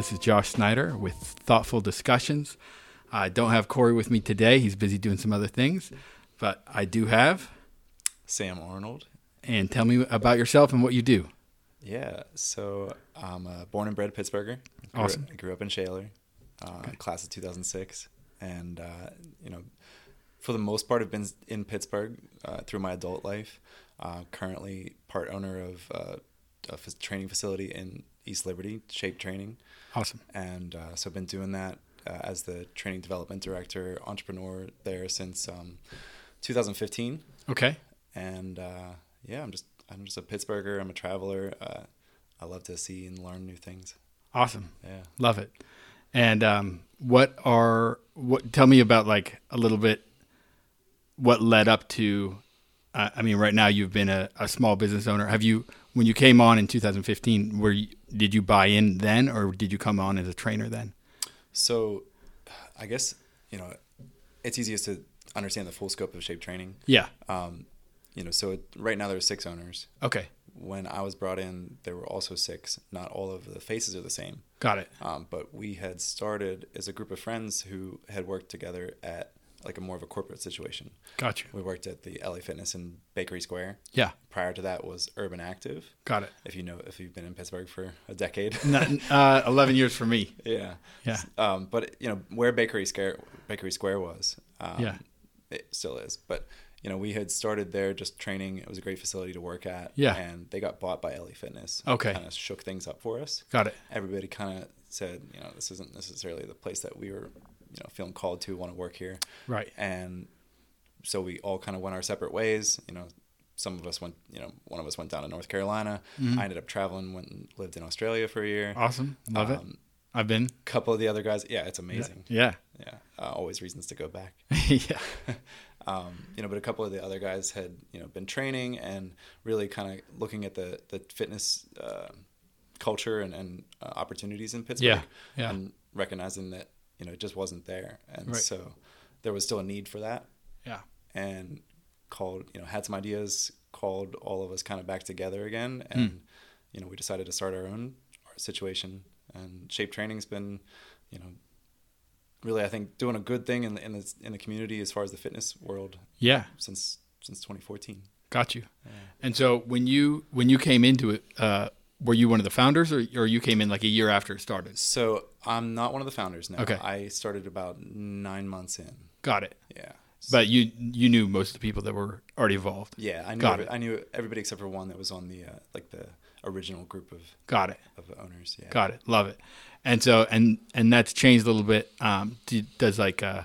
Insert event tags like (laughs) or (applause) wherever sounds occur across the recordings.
This is Josh Snyder with Thoughtful Discussions. I don't have Corey with me today. He's busy doing some other things, but I do have. Sam Arnold. And tell me about yourself and what you do. Yeah, so I'm a born and bred Pittsburgher. Grew, Awesome. I grew up in Shaler, uh, Okay. class of 2006, and uh, you know, for the most part, I've been in Pittsburgh uh, through my adult life. Uh, currently, part owner of uh, a f- training facility in East Liberty, Shape Training, Awesome. and uh, so I've been doing that uh, as the training development director, entrepreneur there since um, 2015 Okay. and uh, yeah, I'm just I'm just a Pittsburgher. I'm a traveler. Uh, I love to see and learn new things. Awesome. Yeah. Love it. And um, what are what? Tell me about like a little bit. What led up to? Uh, I mean, right now you've been a, a small business owner. Have you, when you came on in 2015, were you, did you buy in then, or did you come on as a trainer then? So, I guess you know, it's easiest to understand the full scope of shape training. Yeah. Um, you know, so it, right now there are six owners. Okay. When I was brought in, there were also six. Not all of the faces are the same. Got it. Um, but we had started as a group of friends who had worked together at like a more of a corporate situation. Got you. We worked at the LA Fitness in Bakery Square. Yeah. Prior to that was Urban Active. Got it. if you know if you've been in Pittsburgh for a decade. Not, (laughs) uh, 11 years for me. yeah. Yeah. Um, but you know where Bakery Square Bakery Square was. Um, Yeah. It still is, but you know we had started there just training. It was a great facility to work at. Yeah. And they got bought by LA Fitness. Okay. Kind of shook things up for us. Got it. Everybody kind of said, you know, this isn't necessarily the place that we were, you know, feeling called to want to work here. Right. And so we all kind of went our separate ways. You know, some of us went, you know, one of us went down to North Carolina. Mhm. I ended up traveling, went and lived in Australia for a year. Awesome. Love it. Um, I've been. A couple of the other guys, yeah, it's amazing. Yeah. Yeah, uh, always reasons to go back. (laughs) yeah. (laughs) um, you know, but a couple of the other guys had you know been training and really kind of looking at the the fitness uh, culture and, and uh, opportunities in Pittsburgh. Yeah, yeah. And recognizing that you know it just wasn't there, and Right. so there was still a need for that. Yeah. And called you know had some ideas, called all of us kind of back together again, Hmm. and you know we decided to start our own our situation. And shape training's been, you know, really I think doing a good thing in the in the in the community as far as the fitness world Yeah. since since 2014. Got you. Yeah. And so when you when you came into it, uh, were you one of the founders, or or you came in like a year after it started? So I'm not one of the founders now. Okay. I started about nine months in. Got it. Yeah. But you you knew most of the people that were already involved. yeah, I knew Got every- it. I knew everybody except for one that was on the uh, like the original group of Got it. of owners. Yeah. Got it. Love it. And so and and that's changed a little bit. Um, do, does like uh,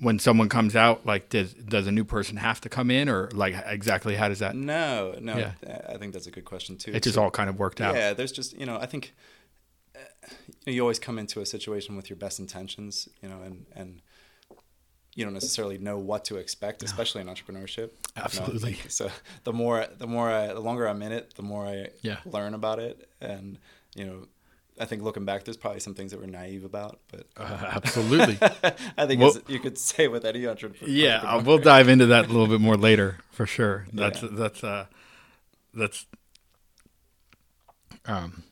when someone comes out, like does does a new person have to come in, or like exactly how does that? No, no. Yeah. I think that's a good question too. It just So- all kind of worked out. Yeah, there's just you know I think uh, you, always come into a situation with your best intentions, you know, and and you don't necessarily know what to expect, especially in entrepreneurship. you know. Absolutely. (laughs) So the more the more I, the longer I'm in it, the more I Yeah. learn about it, and you know. I think looking back, there's probably some things that we're naive about, but Uh, absolutely. (laughs) I think Well- you could say with any entrepreneur. yeah, uh, we'll dive into that a little bit more later for sure. That's Yeah. that's uh that's um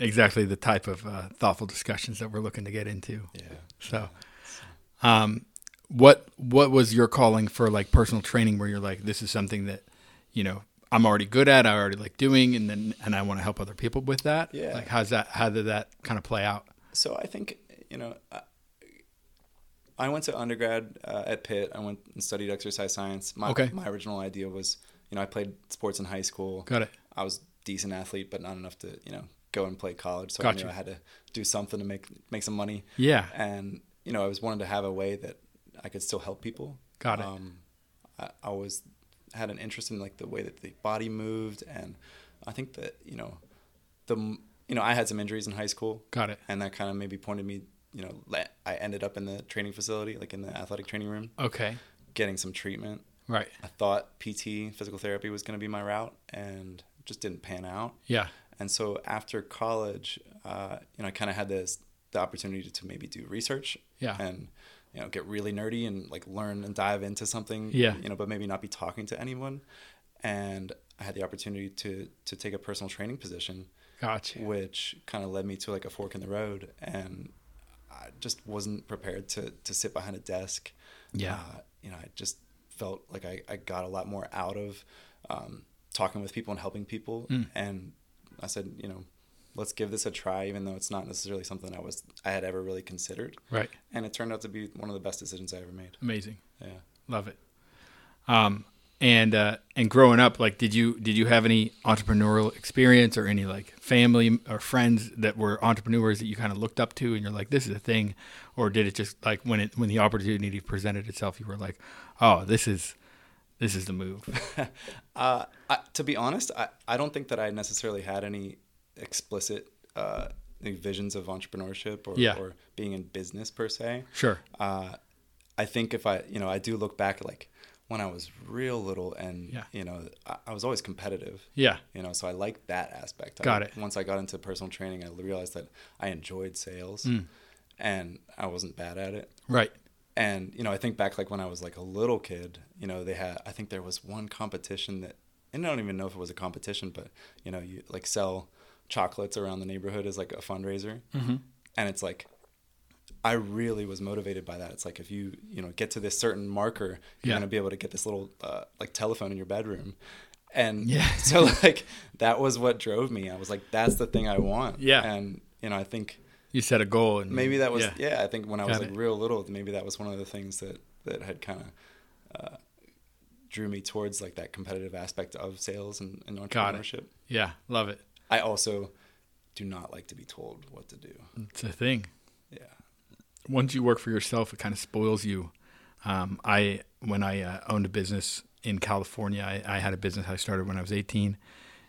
exactly the type of uh, thoughtful discussions that we're looking to get into. Yeah. So, um, what what was your calling for like personal training where you're like, this is something that you know I'm already good at, I already like doing, and then and I want to help other people with that. Yeah. Like, how's that? How did that kind of play out? So I think you know, I- I went to undergrad uh, at Pitt. I went and studied exercise science. My Okay. my original idea was, you know, I played sports in high school. Got it. I was a decent athlete, but not enough to you know go and play college. So I Got knew. I had to do something to make make some money. Yeah. And you know, I was wanted to have a way that I could still help people. Got it. Um, I, I always had an interest in like the way that the body moved, and I think that you know, the you know I had some injuries in high school Got it. and that kind of maybe pointed me you know i ended up in the training facility like in the athletic training room Okay. getting some treatment Right. i thought pt physical therapy was going to be my route and just didn't pan out Yeah. and so after college uh, you know i kind of had this the opportunity to maybe do research Yeah. and you know get really nerdy and like learn and dive into something Yeah. you know but maybe not be talking to anyone and i had the opportunity to to take a personal training position Gotcha. which kind of led me to like a fork in the road, and I just wasn't prepared to to sit behind a desk. Yeah. Uh, you know, I just felt like I, I got a lot more out of um, talking with people and helping people, Mm. and I said, you know, let's give this a try, even though it's not necessarily something I was I had ever really considered, Right. and it turned out to be one of the best decisions I ever made. Amazing. Yeah. Love it. Um, and uh, and growing up, like, did you did you have any entrepreneurial experience or any like family or friends that were entrepreneurs that you kind of looked up to, and you're like, this is a thing, or did it just like when it when the opportunity presented itself, you were like, oh, this is this is the move. (laughs) Uh, I, to be honest, I, I don't think that I necessarily had any explicit uh, visions of entrepreneurship or, Yeah. or being in business per se. Sure. Uh, I think if I, you know, I do look back like when I was real little and, Yeah. you know, I, I was always competitive, Yeah. you know, so I liked that aspect. Got I, it. Once I got into personal training, I realized that I enjoyed sales Mm. and I wasn't bad at it Right. and you know i think back like when i was like a little kid you know they had i think there was one competition that and i don't even know if it was a competition but you know you like sell chocolates around the neighborhood as like a fundraiser Mm-hmm. and it's like i really was motivated by that it's like if you you know get to this certain marker you're Yeah. going to be able to get this little uh, like telephone in your bedroom and Yeah. (laughs) so like that was what drove me i was like that's the thing i want Yeah. and you know i think You set a goal, and maybe that was yeah. yeah, i think when i was Got like it. real little maybe that was one of the things that that had kind of uh, drew me towards like that competitive aspect of sales and, and entrepreneurship yeah, love it. I also do not like to be told what to do It's a thing. yeah once you work for yourself, it kind of spoils you. Um, I when I uh, owned a business in California, I, I had a business I started when I was 18,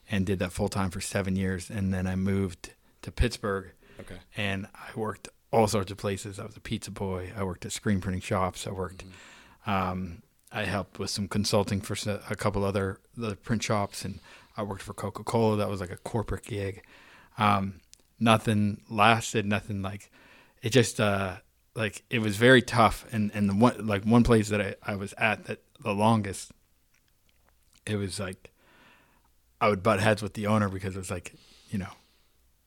and did that full time for seven years, and then I moved to Pittsburgh, okay and I worked all sorts of places. I was a pizza boy. I worked at screen printing shops. I worked. Um, I helped with some consulting for a couple other the print shops, and I worked for Coca Cola. That was like a corporate gig. Um, nothing lasted. Nothing like it. Just uh, like it was very tough. And and the one like one place that I, I was at that the longest, it was like I would butt heads with the owner because it was like you know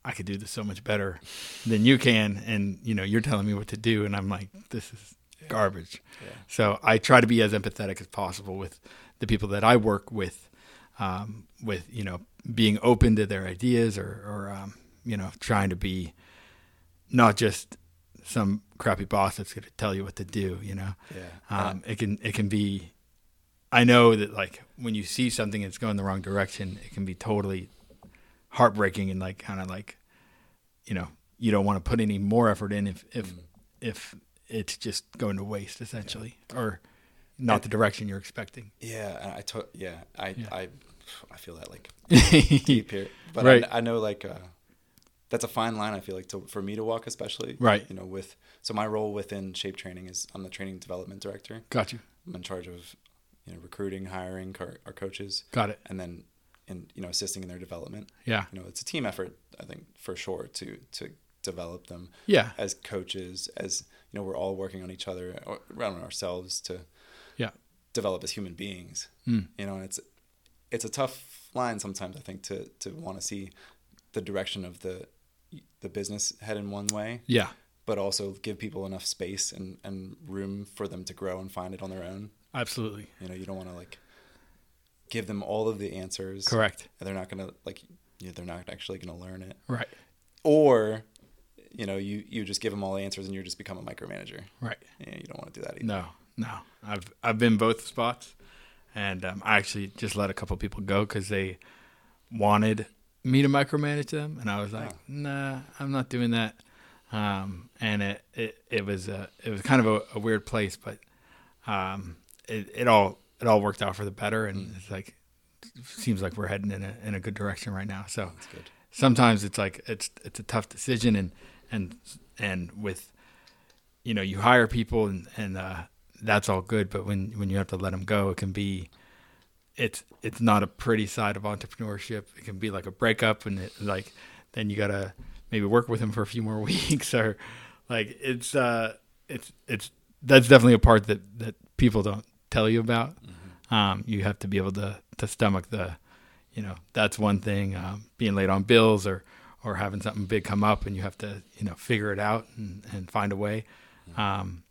I could do this so much better than you can, and you know you're telling me what to do, and I'm like this is garbage. yeah So I try to be as empathetic as possible with the people that I work with, um, with you know being open to their ideas or, or um, you know trying to be not just some crappy boss that's going to tell you what to do. You know, yeah um, it can it can be. I know that like when you see something that's going the wrong direction, it can be totally heartbreaking and like kind of like, you know, you don't want to put any more effort in if if Mm. if it's just going to waste essentially or not the direction you're expecting. yeah and i to- yeah i Yeah. i i feel that like (laughs) deep here but Right. I, I know like uh that's a fine line i feel like to, for me to walk especially Right. you know with so my role within shape training is i'm the training development director Got you. i'm in charge of you know recruiting hiring our, our coaches Got it. and then and you know assisting in their development Yeah. you know it's a team effort i think for sure to to develop them Yeah. as coaches as you know we're all working on each other around ourselves to. Develop as human beings Mm. you know and it's it's a tough line sometimes i think to to want to see the direction of the the business head in one way Yeah. but also give people enough space and and room for them to grow and find it on their own Absolutely. you know you don't want to like give them all of the answers Correct. and they're not gonna like you know, they're not actually gonna learn it Right. or you know you you just give them all the answers and you just become a micromanager Right. yeah you don't want to do that either No. No. I've I've been both spots, and um, I actually just let a couple people go because they wanted me to micromanage them, and I was like, Oh. Nah, I'm not doing that. Um, and it, it it was a it was kind of a, a weird place, but um, it it all it all worked out for the better, and Mm. it's like seems like we're heading in a in a good direction right now. So that's good sometimes it's like it's it's a tough decision and and and with you know you hire people and and uh, that's all good but when when you have to let them go it can be it's it's not a pretty side of entrepreneurship it can be like a breakup and it like then you gotta maybe work with them for a few more (laughs) weeks or like it's uh it's it's that's definitely a part that that people don't tell you about um you have to be able to to stomach the you know that's one thing. Um, being late on bills or or having something big come up and you have to you know figure it out and, and find a way. Um,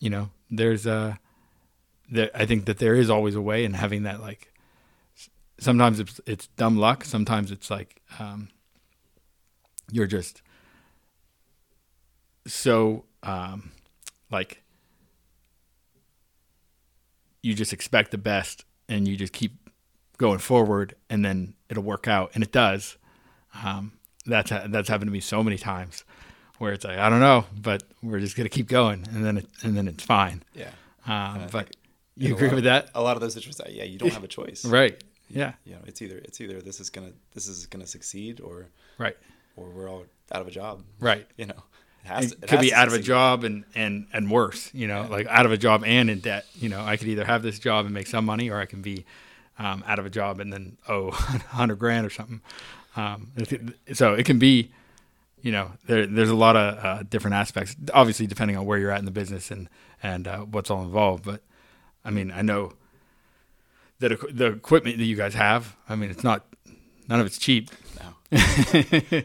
you know, there's a I think that there is always a way, and having that like sometimes it's it's dumb luck, sometimes it's like um, you're just so um, like you just expect the best and you just keep going forward and then it'll work out and it does. Um, that's that's happened to me so many times where it's like I don't know but we're just gonna keep going and then it, and then it's fine Yeah. um, but you agree lot with that A lot of those situations, yeah, you don't have a choice. (laughs) right yeah You know, it's either it's either this is gonna this is gonna succeed or right or we're all out of a job. right (laughs) You know, it has to, it could be out of a job and and and worse you know Yeah. like out of a job and in debt you know i could either have this job and make some money or i can be um, out of a job and then owe (laughs) 100 grand or something um, so it can be you know there, there's a lot of uh, different aspects obviously depending on where you're at in the business and and uh, what's all involved but i mean i know that equ- the equipment that you guys have i mean it's not none of it's cheap No. (laughs)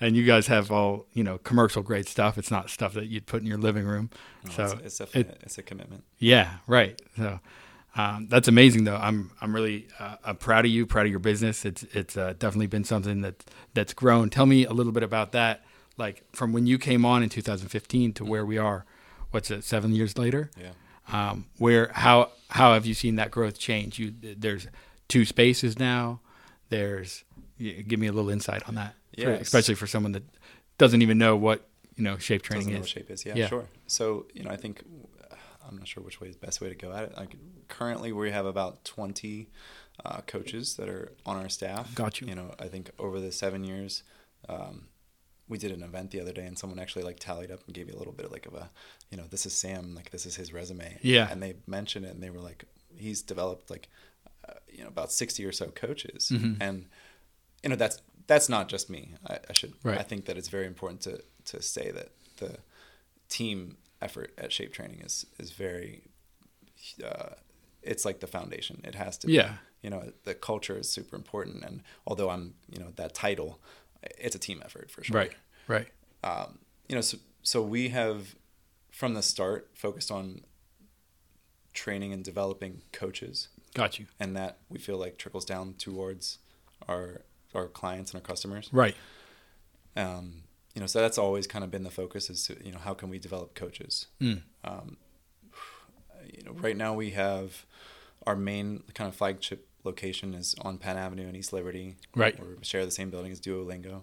and you guys have all you know commercial grade stuff. It's not stuff that you'd put in your living room. No, so it's, it's definitely it's a commitment. yeah, right. So um, that's amazing, though. I'm I'm really uh, I'm proud of you, proud of your business. It's it's uh, definitely been something that that's grown. Tell me a little bit about that, like from when you came on in 2015 to where we are. What's it? Seven years later. Yeah. Um, where how how have you seen that growth change? You there's two spaces now. There's give me a little insight on that, for- especially for someone that doesn't even know what you know shape training is. shape is. Yeah, Yeah. sure. So you know, I think I'm not sure which way is the best way to go at it. Like currently, we have about 20 uh, coaches that are on our staff. Got you. You know, I think over the seven years, um, we did an event the other day, and someone actually like tallied up and gave you a little bit of like of a, you know, this is Sam, like this is his resume. Yeah. And they mentioned it, and they were like, he's developed like, uh, you know, about 60 or so coaches, Mhm. and you know that's that's not just me. I, I should. Right. I think that it's very important to to say that the team effort at shape training is is very. Uh, it's like the foundation. It has to. be. Yeah. You know, the culture is super important, and although I'm, you know, that title, it's a team effort for sure. Right, right, Um, you know, so so we have from the start focused on training and developing coaches got you. and that we feel like trickles down towards our our clients and our customers. Right, Um, you know, so that's always kind of been the focus is to, you know how can we develop coaches. Mm. Um, you know, right now we have our main kind of flagship location is on Penn Avenue in East Liberty. Right. we share the same building as Duolingo,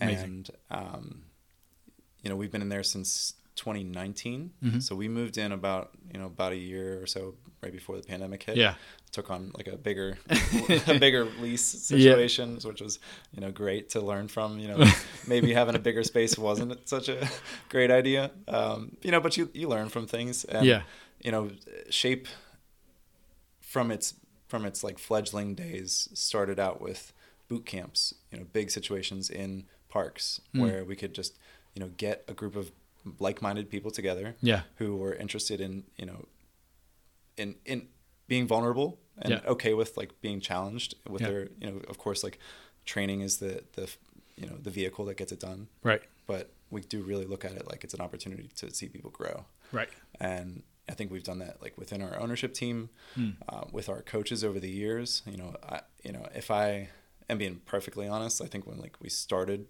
Amazing. and um, you know we've been in there since 2019. Mhm. So we moved in about you know about a year or so right before the pandemic hit yeah, took on like a bigger (laughs) a bigger lease Yeah. which was you know great to learn from you know (laughs) maybe having a bigger space wasn't such a (laughs) great idea um, you know but you you learn from things and Yeah. you know shape from its from its like fledgling days started out with boot camps you know big situations in parks Mm. where we could just you know get a group of like-minded people together yeah, who were interested in you know in in being vulnerable and Yeah. okay with like being challenged with Yeah. their you know of course like training is the the you know the vehicle that gets it done right, but we do really look at it like it's an opportunity to see people grow right, and I think we've done that like within our ownership team, Mm. uh, with our coaches over the years. You know, I, you know, if I am being perfectly honest, I think when like we started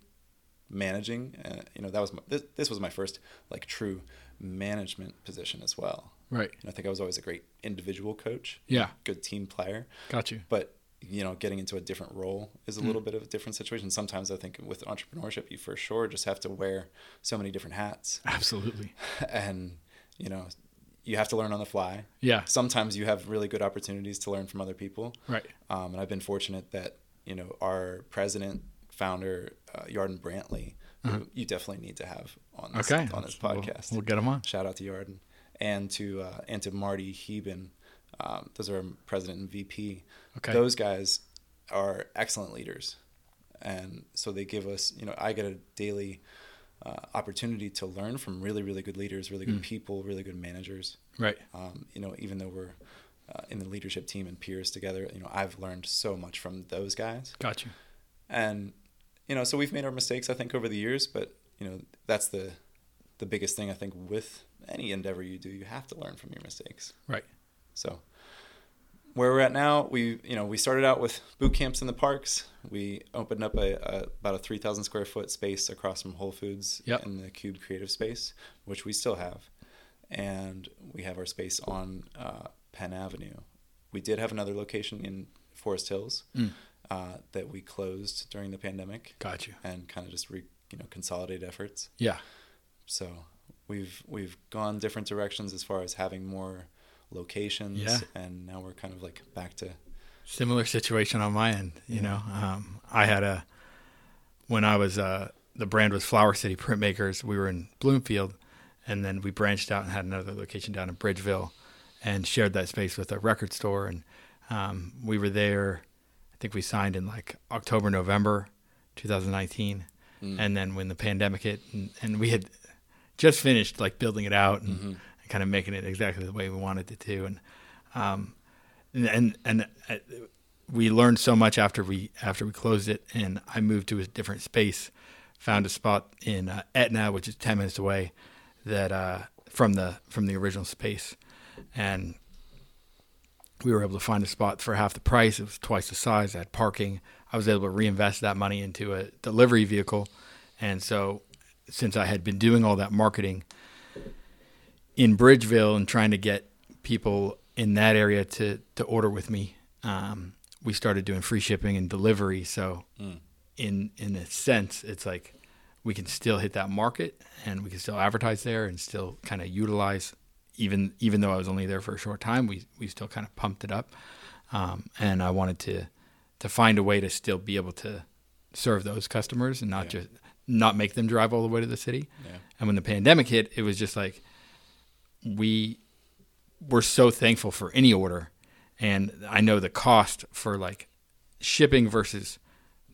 managing, uh, you know, that was my, this, this was my first like true management position as well. right. And I think I was always a great individual coach, Yeah, good team player, got you. but you know, getting into a different role is a Mm. little bit of a different situation. Sometimes I think with entrepreneurship, you for sure just have to wear so many different hats, Absolutely. (laughs) and you know, you have to learn on the fly. Yeah, Sometimes you have really good opportunities to learn from other people, right. um, and I've been fortunate that you know our president, founder, uh, Yarden Brantley, who you definitely need to have on this. Okay, on this We'll- podcast. We'll, get him on. Shout out to Yarden and to uh, and to Marty Heben. Um, those are our president and VP. Okay. Those guys are excellent leaders, and so they give us. You know, I get a daily uh, opportunity to learn from really, really good leaders, really good Mm. people, really good managers. Right. Um, you know, even though we're uh, in the leadership team and peers together. You know, I've learned so much from those guys. Gotcha. And you know, so we've made our mistakes, I think, over the years, but you know, that's the the biggest thing I think with any endeavor you do, you have to learn from your mistakes. Right. So where we're at now, we you know we started out with boot camps in the parks. We opened up a, a about a three thousand square foot space across from Whole Foods Yep. in the Cube Creative Space, which we still have, and we have our space on uh, Penn Avenue. We did have another location in Forest Hills Mm. Uh, that we closed during the pandemic Got you. and kind of just re, you know consolidate efforts. Yeah. So we've we've gone different directions as far as having more locations, Yeah. and now we're kind of like back to Similar situation on my end. You Yeah. know, um, I had a when I was uh, the brand was Flower City Printmakers. We were in Bloomfield, and then we branched out and had another location down in Bridgeville, and shared that space with a record store. And um, we were there. I think we signed in like October, November, 2019. Mm. And then when the pandemic hit, and, and we had just finished like building it out and, Mhm. kind of making it exactly the way we wanted it to, and um, and and, and uh, we learned so much after we after we closed it, and I moved to a different space, found a spot in uh, Etna, which is ten minutes away, that uh, from the from the original space, and we were able to find a spot for half the price. It was twice the size. I had parking. I was able to reinvest that money into a delivery vehicle, and so since I had been doing all that marketing in Bridgeville and trying to get people in that area to to order with me, um, we started doing free shipping and delivery. So Mm. in in a sense, it's like we can still hit that market and we can still advertise there and still kind of utilize even even though I was only there for a short time, we we still kind of pumped it up. Um, and I wanted to to find a way to still be able to serve those customers and not Yeah. just not make them drive all the way to the city. yeah And when the pandemic hit, it was just like we were so thankful for any order. And I know the cost for like shipping versus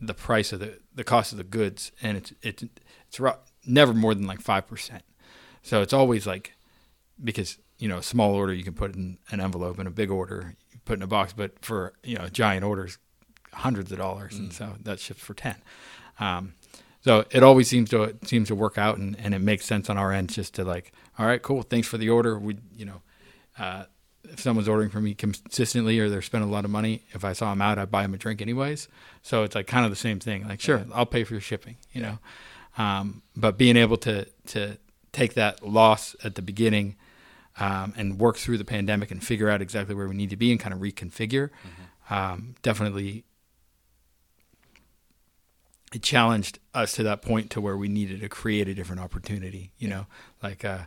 the price of the the cost of the goods, and it's it's it's never more than like five percent. So it's always like because you know a small order you can put in an envelope, and a big order you put in a box. But for you know giant orders, hundreds of dollars, and Mm. so that ships for ten. Um, so it always seems to seems to work out, and, and it makes sense on our end just to like, all right, cool, thanks for the order. We you know, uh, if someone's ordering from me consistently or they're spending a lot of money, if I saw them out, I'd buy them a drink anyways. So it's like kind of the same thing. Like, sure, Yeah. I'll pay for your shipping, you know. Um, but being able to to take that loss at the beginning um, and work through the pandemic and figure out exactly where we need to be and kind of reconfigure, um, definitely it challenged us to that point to where we needed to create a different opportunity. You know, like uh,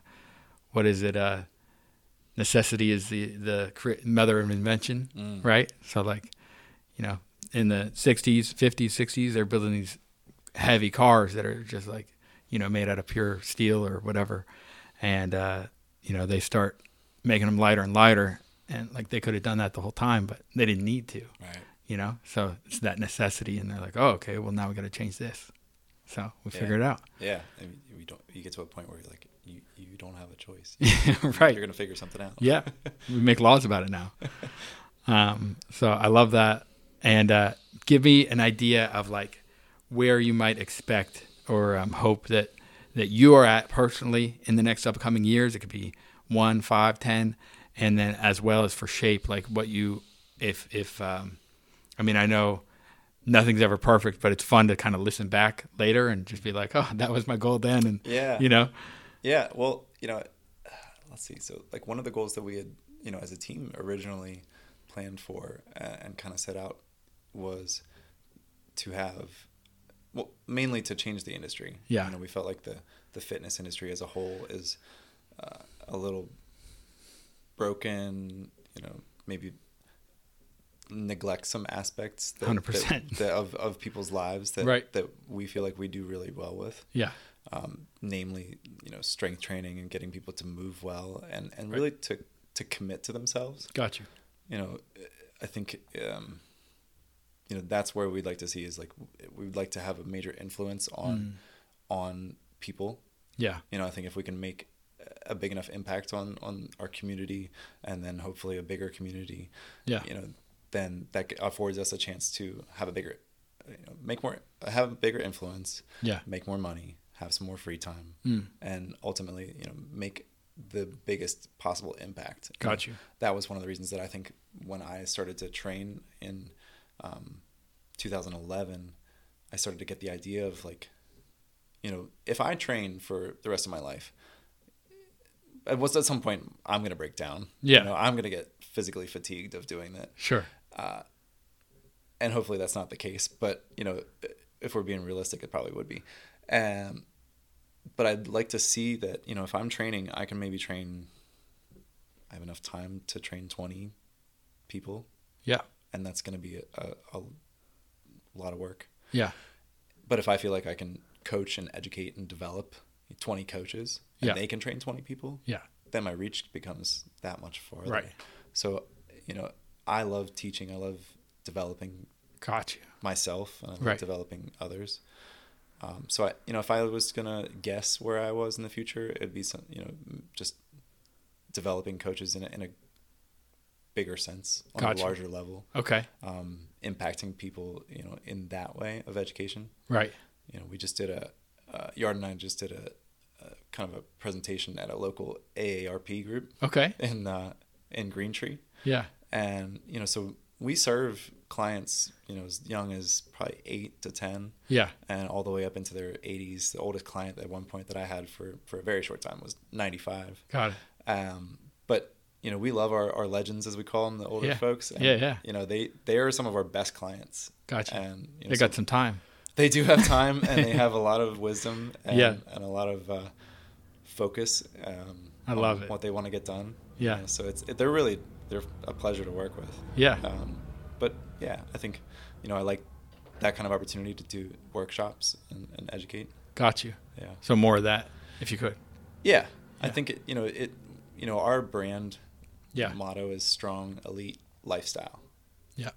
what is it? Uh, necessity is the the cre- mother of invention, Mm. right? So like, you know, in the '60s, '50s, '60s, they're building these heavy cars that are just like, you know, made out of pure steel or whatever, and uh, you know they start making them lighter and lighter, and like they could have done that the whole time, but they didn't need to right. you know? So it's that necessity and they're like oh okay well now we got to change this. So we Yeah. figure it out. Yeah I mean, we don't you get to a point where you're like you you don't have a choice. (laughs) Right. you're gonna figure something out. Yeah. (laughs) We make laws about it now. (laughs) Um, so i love that. And uh, give me an idea of like where you might expect or um, hope that that you are at personally in the next upcoming years it could be one five ten and then as well as for shape like what you if if um, i mean i know nothing's ever perfect but it's fun to kind of listen back later and just be like oh that was my goal then and yeah you know Yeah, well, you know, let's see. So, like, one of the goals that we had, you know, as a team originally planned for uh, and kind of set out was to have, well, mainly to change the industry. Yeah. You know, we felt like the the fitness industry as a whole is uh, a little broken. You know, maybe neglect some aspects that, 100%. that- (laughs) that of of people's lives that Right. that we feel like we do really well with yeah um, namely you know strength training and getting people to move well and and Right. really to to commit to themselves got you you know i think um, you know that's where we'd like to see is like we'd like to have a major influence on Mm. on people yeah you know i think if we can make a big enough impact on on our community, and then hopefully a bigger community, Yeah. you know, then that affords us a chance to have a bigger, you know, make more, have a bigger influence, Yeah. make more money, have some more free time, Mm. and ultimately, you know, make the biggest possible impact. Got you. That was one of the reasons that I think when I started to train in um, 2011, I started to get the idea of like, you know, if I train for the rest of my life, at what's at some point I'm gonna break down. Yeah. you know, I'm gonna get physically fatigued of doing that Sure. and hopefully that's not the case. But you know, if we're being realistic, it probably would be. Um, but I'd like to see that you know, if I'm training, I can maybe train. I have enough time to train twenty people, Yeah. And that's going to be a, a, a lot of work. Yeah. But if I feel like I can coach and educate and develop twenty coaches, and Yeah. they can train twenty people, Yeah. then my reach becomes that much farther. Right. So, you know, I love teaching. I love developing gotcha. myself and I love Right. developing others. Um, so I, you know, if I was gonna guess where I was in the future, it'd be some, you know, just developing coaches in a, in a bigger sense on Gotcha. a larger level, Okay. um, impacting people, you know, in that way of education. Right. You know, we just did a, uh, Yard and I just did a, a kind of a presentation at a local AARP group Okay. in uh, in Green Tree Yeah. and you know so we serve clients you know as young as probably 8 to 10 Yeah. and all the way up into their 80s the oldest client at one point that i had for for a very short time was 95 Got it. um, but you know we love our, our legends as we call them the older Yeah. folks and, Yeah, yeah. you know they they are some of our best clients Gotcha. and you know, They so got some time. they do have (laughs) time and they have a lot of wisdom and, Yeah. and a lot of uh, focus um, I on love it. what they want to get done Yeah. You know, so it's they're really they're a pleasure to work with Yeah. um, but yeah, I think you know I like that kind of opportunity to do workshops and, and educate. Got you. Yeah, So more of that, if you could. yeah. I think it, you know it. You know our brand Yeah. motto is strong, elite lifestyle. Yeah.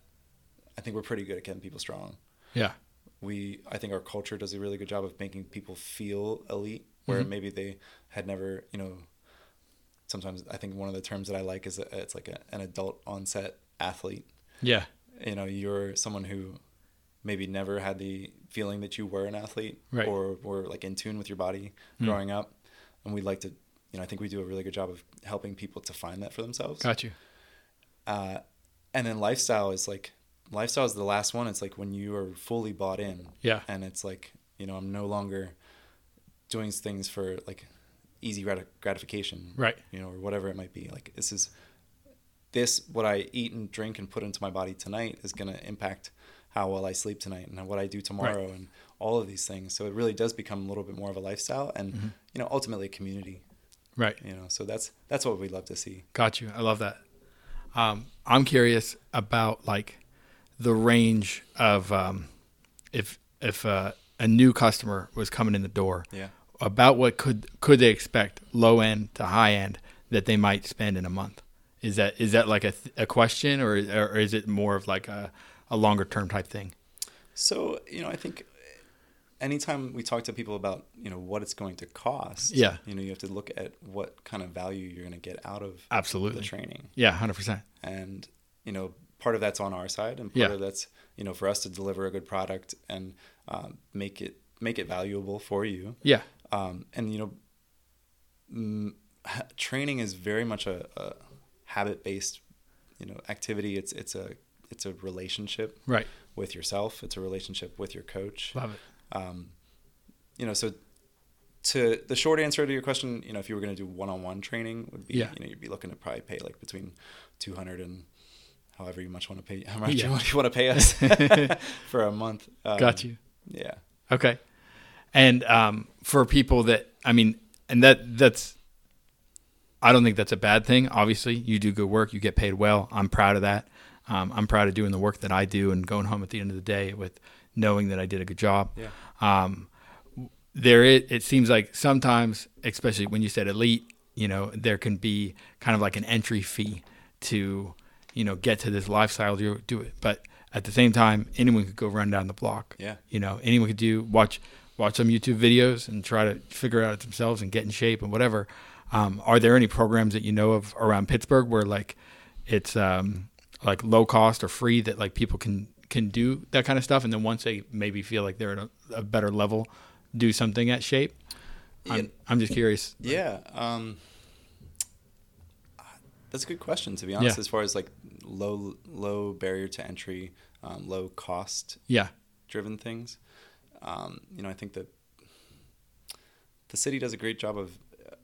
I think we're pretty good at getting people strong. Yeah. We I think our culture does a really good job of making people feel elite, where Mhm. maybe they had never you know. Sometimes I think one of the terms that I like is it's like a, an adult onset athlete. Yeah. you know you're someone who maybe never had the feeling that you were an athlete Right. or were like in tune with your body Mm. growing up and we'd like to you know i think we do a really good job of helping people to find that for themselves Got you. uh, and then lifestyle is like lifestyle is the last one it's like when you are fully bought in Yeah. and it's like you know i'm no longer doing things for like easy grati- gratification Right. you know or whatever it might be like this is this what i eat and drink and put into my body tonight is going to impact how well i sleep tonight and what i do tomorrow and all of these things so it really does become a little bit more of a lifestyle and Mm-hmm. you know ultimately a community Right. you know so that's that's what we love to see Got you. I love that. Um, I'm curious about like the range of um, if if uh, a new customer was coming in the door, yeah about what could could they expect low end to high end that they might spend in a month? Is that is that like a, th- a question or or is it more of like a, a longer term type thing? So, you know, I think anytime we talk to people about, you know, what it's going to cost, Yeah. you know, you have to look at what kind of value you're going to get out of Absolutely. the training. Yeah, hundred percent. And, you know, part of that's on our side and part Yeah. of that's, you know, for us to deliver a good product and um, make it make it valuable for you. Yeah. Um, and, you know, ha- training is very much a, a habit-based, you know, activity. It's it's a it's a relationship Right. with yourself. It's a relationship with your coach. Love it. Um, you know, so to the short answer to your question, you know, if you were going to do one-on-one training, would be Yeah. you know you'd be looking to probably pay like between two hundred and however you much want to pay, how much Yeah. you want to pay us (laughs) (laughs) for a month. Um, Got you. Yeah, Okay. And um, for people that I mean, and that that's, I don't think that's a bad thing. Obviously, you do good work, you get paid well. I'm proud of that. Um, I'm proud of doing the work that I do and going home at the end of the day with knowing that I did a good job. yeah, Um, there, it, it seems like sometimes, especially when you said elite, you know, there can be kind of like an entry fee to, you know, get to this lifestyle to do it. But at the same time, anyone could go run down the block. yeah, You know, anyone could do watch watch some YouTube videos and try to figure out it out themselves and get in shape and whatever. Um, are there any programs that you know of around Pittsburgh where like it's um, like low cost or free that like people can can do that kind of stuff, and then once they maybe feel like they're at a, a better level, do something at shape? I'm, Yeah. I'm just curious. (laughs) Yeah. Um, that's a good question, to be honest. Yeah. As far as like low low barrier to entry, um, low cost Yeah. driven things, um, you know, I think that the city does a great job of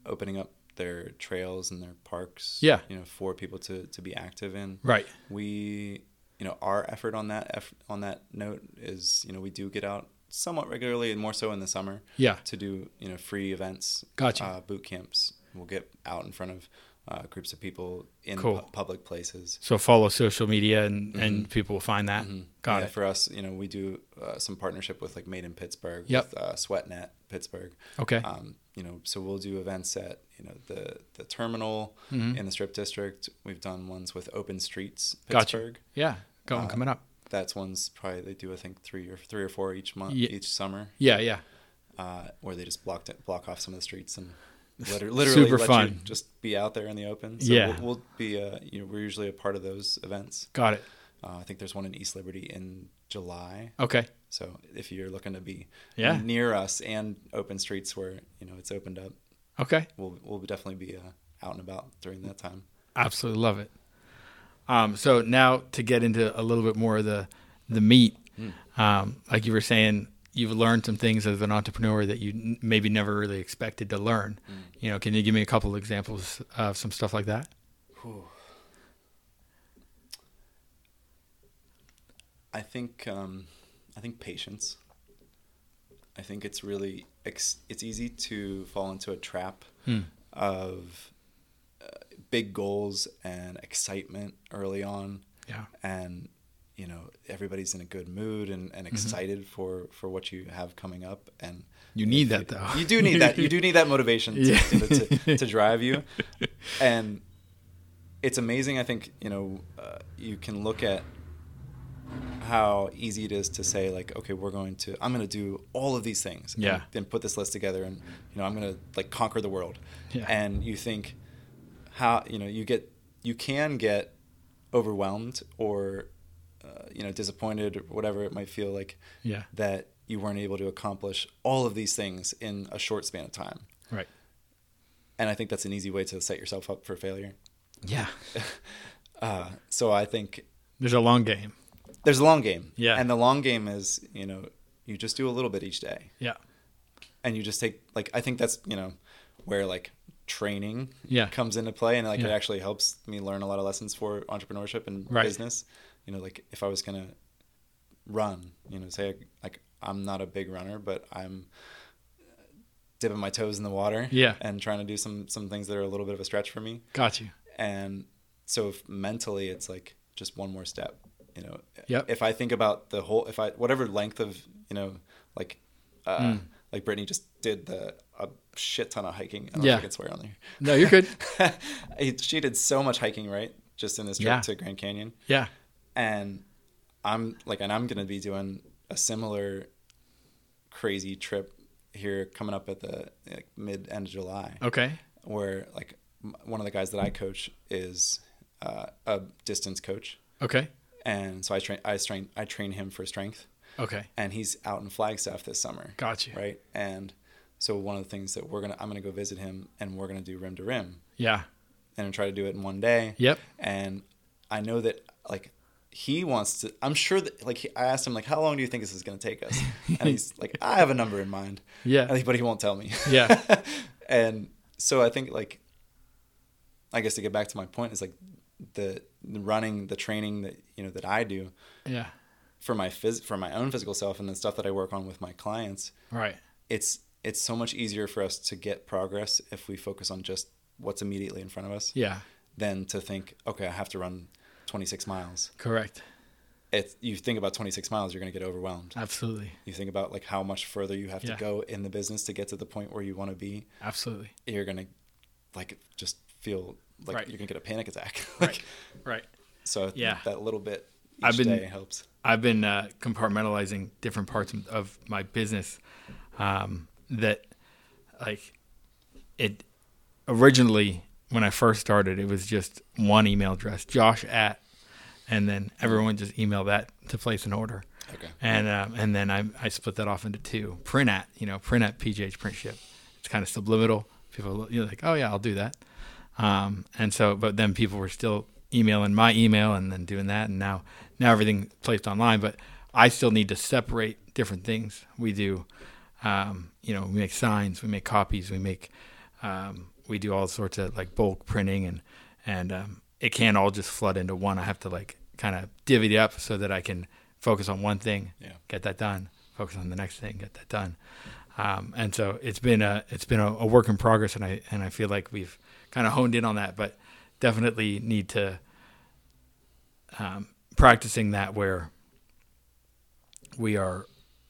opening up their trails and their parks. Yeah. You know, for people to to be active in. Right. We, you know, our effort on that eff- on that note is, you know, we do get out somewhat regularly and more so in the summer Yeah. to do you know free events, Gotcha. uh, boot camps. We'll get out in front of uh, groups of people in Cool. pu- public places. So follow social media and, and people will find that. Mhm. Got Yeah, it. For us, you know, we do uh, some partnership with like Made in Pittsburgh, Yep. with uh, SweatNet Pittsburgh. Okay. Um, you know, so we'll do events at you know the the terminal Mhm. in the Strip District. We've done ones with Open Streets Gotcha. Pittsburgh. yeah. Go on, uh, coming up. That's ones probably they do I think three or three or four each month Ye- each summer. Yeah. Yeah. uh, where they just blocked it, block off some of the streets and (laughs) liter- literally Super fun. just be out there in the open. So Yeah. we'll, we'll be uh, you know we're usually a part of those events. Got it. Uh, I think there's one in East Liberty in July. Okay. So if you're looking to be Yeah. near us and open streets where you know it's opened up, Okay. we'll we'll definitely be uh, out and about during that time. Absolutely love it. Um, so now to get into a little bit more of the the meat, Mm. um, like you were saying, you've learned some things as an entrepreneur that you n- maybe never really expected to learn. Mm. You know, can you give me a couple of examples of some stuff like that? I think um, I think patience. I think it's really ex- it's easy to fall into a trap Hmm. of big goals and excitement early on, Yeah. and you know everybody's in a good mood and, and excited for for what you have coming up, and Mm-hmm. You need that, though. You do need that. You do need that motivation to, (laughs) Yeah. you know, to, to drive you, (laughs) and it's amazing. I think you know uh, you can look at how easy it is to say like, okay, we're going to, I'm going to do all of these things, and Yeah. then put this list together, and you know, I'm going to like conquer the world, Yeah. and you think how you know you get you can get overwhelmed or uh, you know disappointed or whatever it might feel like Yeah. that you weren't able to accomplish all of these things in a short span of time. Right. And I think that's an easy way to set yourself up for failure. Yeah. (laughs) Uh, so I think There's a long game. there's a long game. Yeah. And the long game is, you know, you just do a little bit each day. Yeah. And you just take, like, I think that's, you know, where like training Yeah. comes into play. And like it actually helps me learn a lot of lessons for entrepreneurship and Right. business. You know, like if I was going to run, you know, say like I'm not a big runner, but I'm dipping my toes in the water Yeah. and trying to do some some things that are a little bit of a stretch for me. Got you. And so if mentally it's like just one more step, you know, Yep. if I think about the whole, if I, whatever length of, you know, like, uh, Mm. like Brittany just did the, a shit ton of hiking. I don't Yeah. know if I can swear on there. No, you're good. (laughs) she did so much hiking, right? Just in this trip Yeah. to Grand Canyon Yeah. and I'm like, and I'm gonna be doing a similar crazy trip here coming up at the like, mid end of July, Okay. where like one of the guys that I coach is uh, a distance coach, Okay. and so I train, I train, I train him for strength, Okay. and he's out in Flagstaff this summer, Got you. right? And so one of the things that we're gonna, I'm gonna go visit him, and we're gonna do rim to rim, Yeah. and try to do it in one day. Yep. and I know that like he wants to. I'm sure that like he, I asked him like, how long do you think this is going to take us? And he's (laughs) like, I have a number in mind. Yeah. He- but he won't tell me. Yeah. (laughs) and so I think like, I guess to get back to my point is like the, the running, the training that you know that I do Yeah. for my phys- for my own physical self and the stuff that I work on with my clients. Right. It's it's so much easier for us to get progress if we focus on just what's immediately in front of us Yeah. than to think, okay, I have to run 26 miles. Correct. It's you think about 26 miles, you're going to get overwhelmed. Absolutely. You think about like how much further you have Yeah. to go in the business to get to the point where you want to be. Absolutely. You're going to like just feel like Right. you're going to get a panic attack. (laughs) Right. Right. so Yeah. that little bit each I've been- day helps. I've been uh, compartmentalizing different parts of- of my business um, that like it originally when I first started, it was just one email address, Josh at, and then everyone just emailed that to place an order. Okay. And um, and then I, I split that off into two. Print at, you know, print at PGH Print Ship. It's kind of subliminal. People you're like, oh yeah, I'll do that. Um, and so, but then people were still emailing my email and then doing that, and now now everything placed online. But I still need to separate different things. We do, um, you know, we make signs, we make copies, we make, um, we do all sorts of like bulk printing, and and um, it can't all just flood into one. I have to like kind of divvy it up so that I can focus on one thing, Yeah. get that done, focus on the next thing, get that done. Um, and so it's been a it's been a, a work in progress, and I and I feel like we've kind of honed in on that, but definitely need to um, practicing that where we are,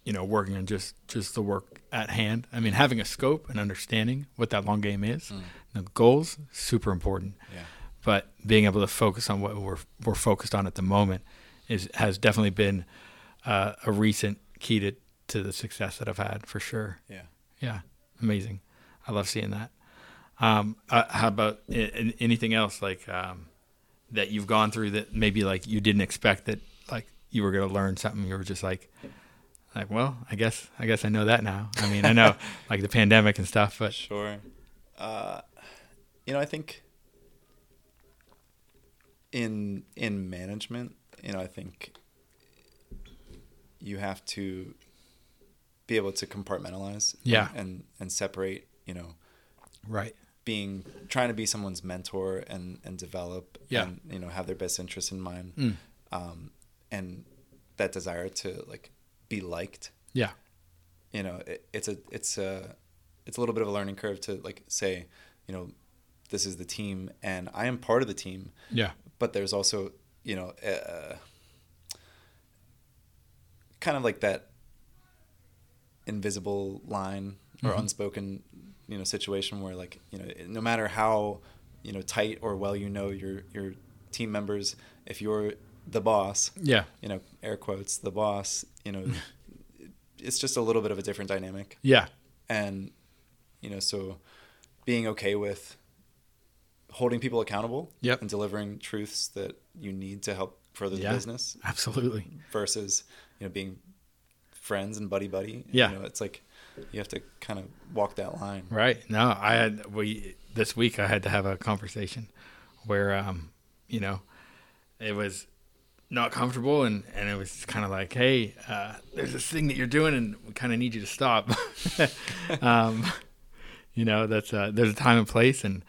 you know, working on just just the work at hand. I mean, having a scope and understanding what that long game is, Mm. the goals, super important. Yeah. But being able to focus on what we're we're focused on at the moment is has definitely been uh, a recent key to to the success that I've had for sure. Yeah. Yeah, amazing. I love seeing that. Um, uh, how about i- i- anything else like um, that you've gone through that maybe like you didn't expect that like you were going to learn something? You were just like, like, well, I guess I guess I know that now. I mean, I know (laughs) like the pandemic and stuff, but Sure. Uh, you know, I think in in management, you know, I think you have to be able to compartmentalize. Yeah. And and separate. You know, right, being trying to be someone's mentor and and develop. Yeah. And you know, have their best interests in mind. Mm. Um, and that desire to like be liked. Yeah, you know it, it's a it's a it's a little bit of a learning curve to like say you know this is the team and i am part of the team. Yeah, but there's also you know uh, kind of like that invisible line or Mhm. unspoken you know situation where like you know no matter how you know tight or well you know your your team members if you're the boss yeah, you know air quotes the boss you know it's just a little bit of a different dynamic yeah, and you know so being okay with holding people accountable Yep. and delivering truths that you need to help further the Yeah. business absolutely. versus you know being friends and buddy buddy Yeah. you know it's like you have to kind of walk that line Right. No, I had we this week I had to have a conversation where um, you know, it was not comfortable and and it was kind of like, "Hey, uh there's this thing that you're doing and we kind of need you to stop." (laughs) um, you know, that's uh there's a time and place and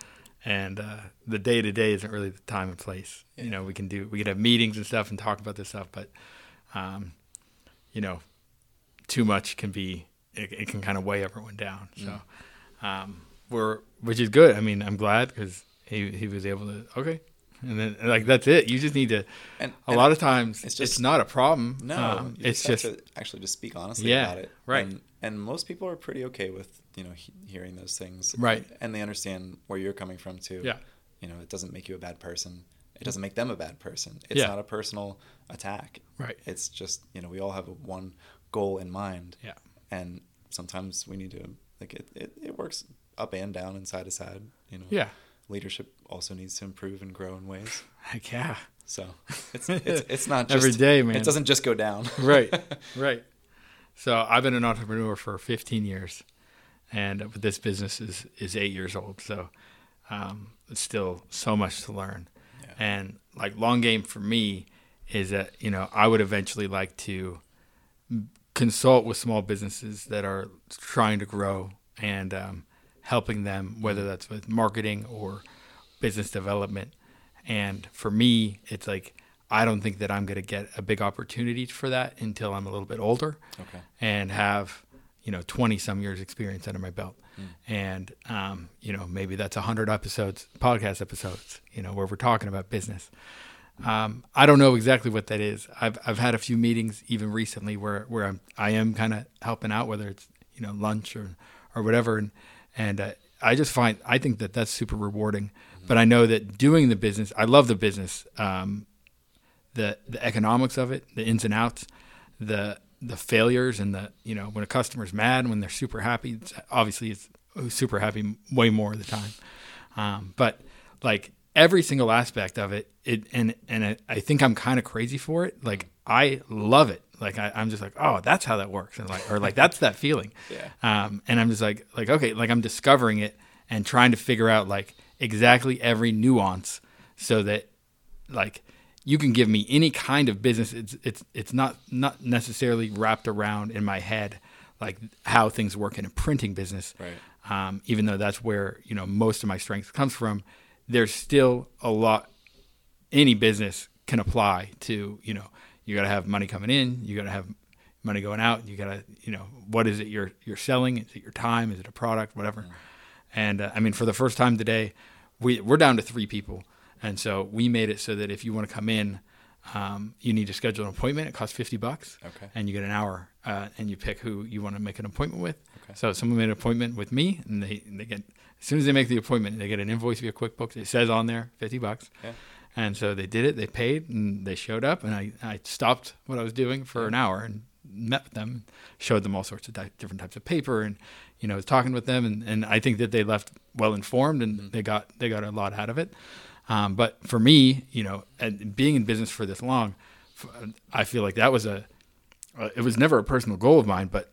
and uh the day to day isn't really the time and place. You know, we can do we can have meetings and stuff and talk about this stuff, but um you know, too much can be it, it can kind of weigh everyone down. So um, we're which is good. I mean, I'm glad because he he was able to okay, and then like that's it. You just need to. and, A and lot of times it's it's just- just not a problem. no Um, you it's just, actually just speak honestly Yeah, about it right. and, and most people are pretty okay with you know he, hearing those things Right. and they understand where you're coming from too yeah, you know, it doesn't make you a bad person. It doesn't make them a bad person. It's Yeah. not a personal attack. right, It's just, you know, we all have one goal in mind. Yeah. And sometimes we need to, like, it, it, it works up and down and side to side. You know, yeah. Leadership also needs to improve and grow in ways. (laughs) Heck yeah, So it's, (laughs) it's, it's not just, every day, man. it doesn't just go down. (laughs) right, right. So I've been an entrepreneur for 15 years, and this business is is eight years old. So um, it's still so much to learn. Yeah. And like long game for me is that you know I would eventually like to consult with small businesses that are trying to grow and um, helping them, whether that's with marketing or business development. And for me, it's like I don't think that I'm going to get a big opportunity for that until I'm a little bit older Okay. and have you know 20 some years experience under my belt. And um, you know maybe that's 100 episodes podcast episodes you know where we're talking about business. Um, i don't know exactly what that is. I've, I've had a few meetings even recently where, where I'm, i am kind of helping out whether it's you know lunch or, or whatever. And, and uh, i just find i think that that's super rewarding but i know that doing the business i love the business um, the the economics of it, the ins and outs, the the failures and the you know when a customer's mad when they're super happy. It's, obviously, it's super happy way more of the time. Um, but like every single aspect of it, it and and I think I'm kind of crazy for it. Like I love it. Like I, I'm just like, oh, that's how that works, and like or like that's that feeling. (laughs) Yeah. Um, and I'm just like like okay, like I'm discovering it and trying to figure out like exactly every nuance so that like you can give me any kind of business it's it's it's not not necessarily wrapped around in my head like how things work in a printing business Right. um, even though that's where you know most of my strength comes from there's still a lot any business can apply to you know you got to have money coming in you got to have money going out you got to you know what is it you're you're selling? Is it your time? Is it a product? Whatever. And uh, i mean for the first time today we we're down to three people. And so we made it so that if you want to come in um, you need to schedule an appointment. It costs 50 bucks. Okay. and you get an hour uh, and you pick who you want to make an appointment with. Okay. so someone made an appointment with me and they, they get as soon as they make the appointment they get an invoice via quickbooks. It says on there 50 bucks. Yeah. And so they did it they paid and they showed up and i, I stopped what i was doing for an hour and met with them showed them all sorts of di- different types of paper and you know was talking with them and, and i think that they left well informed and they got they got a lot out of it. Um, but for me you know and being in business for this long I feel like that was a uh, it was never a personal goal of mine but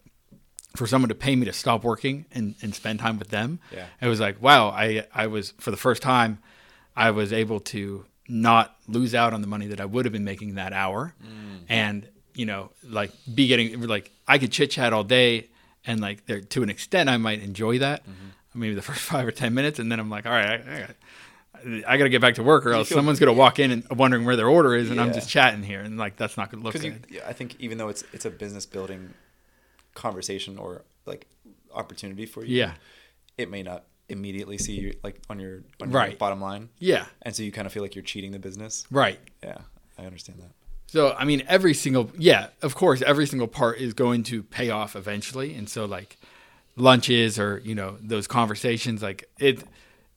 for someone to pay me to stop working and, and spend time with them Yeah. it was like wow i i was for the first time i was able to not lose out on the money that i would have been making that hour. Mm. And you know like be getting like i could chit chat all day and like there to an extent i might enjoy that mm-hmm. maybe the (laughs) first five or ten minutes. And then i'm like all right i, I got I got to get back to work, or else someone's going to walk in and wondering where their order is, and I'm just chatting here, and like that's not going to look good. you, yeah, I think even though it's it's a business building conversation or like opportunity for you, Yeah, it may not immediately see you like on your on your Right. bottom line, yeah, and so you kind of feel like you're cheating the business. right. Yeah, I understand that. So I mean, every single yeah, of course, every single part is going to pay off eventually, and so like lunches or you know those conversations, like it,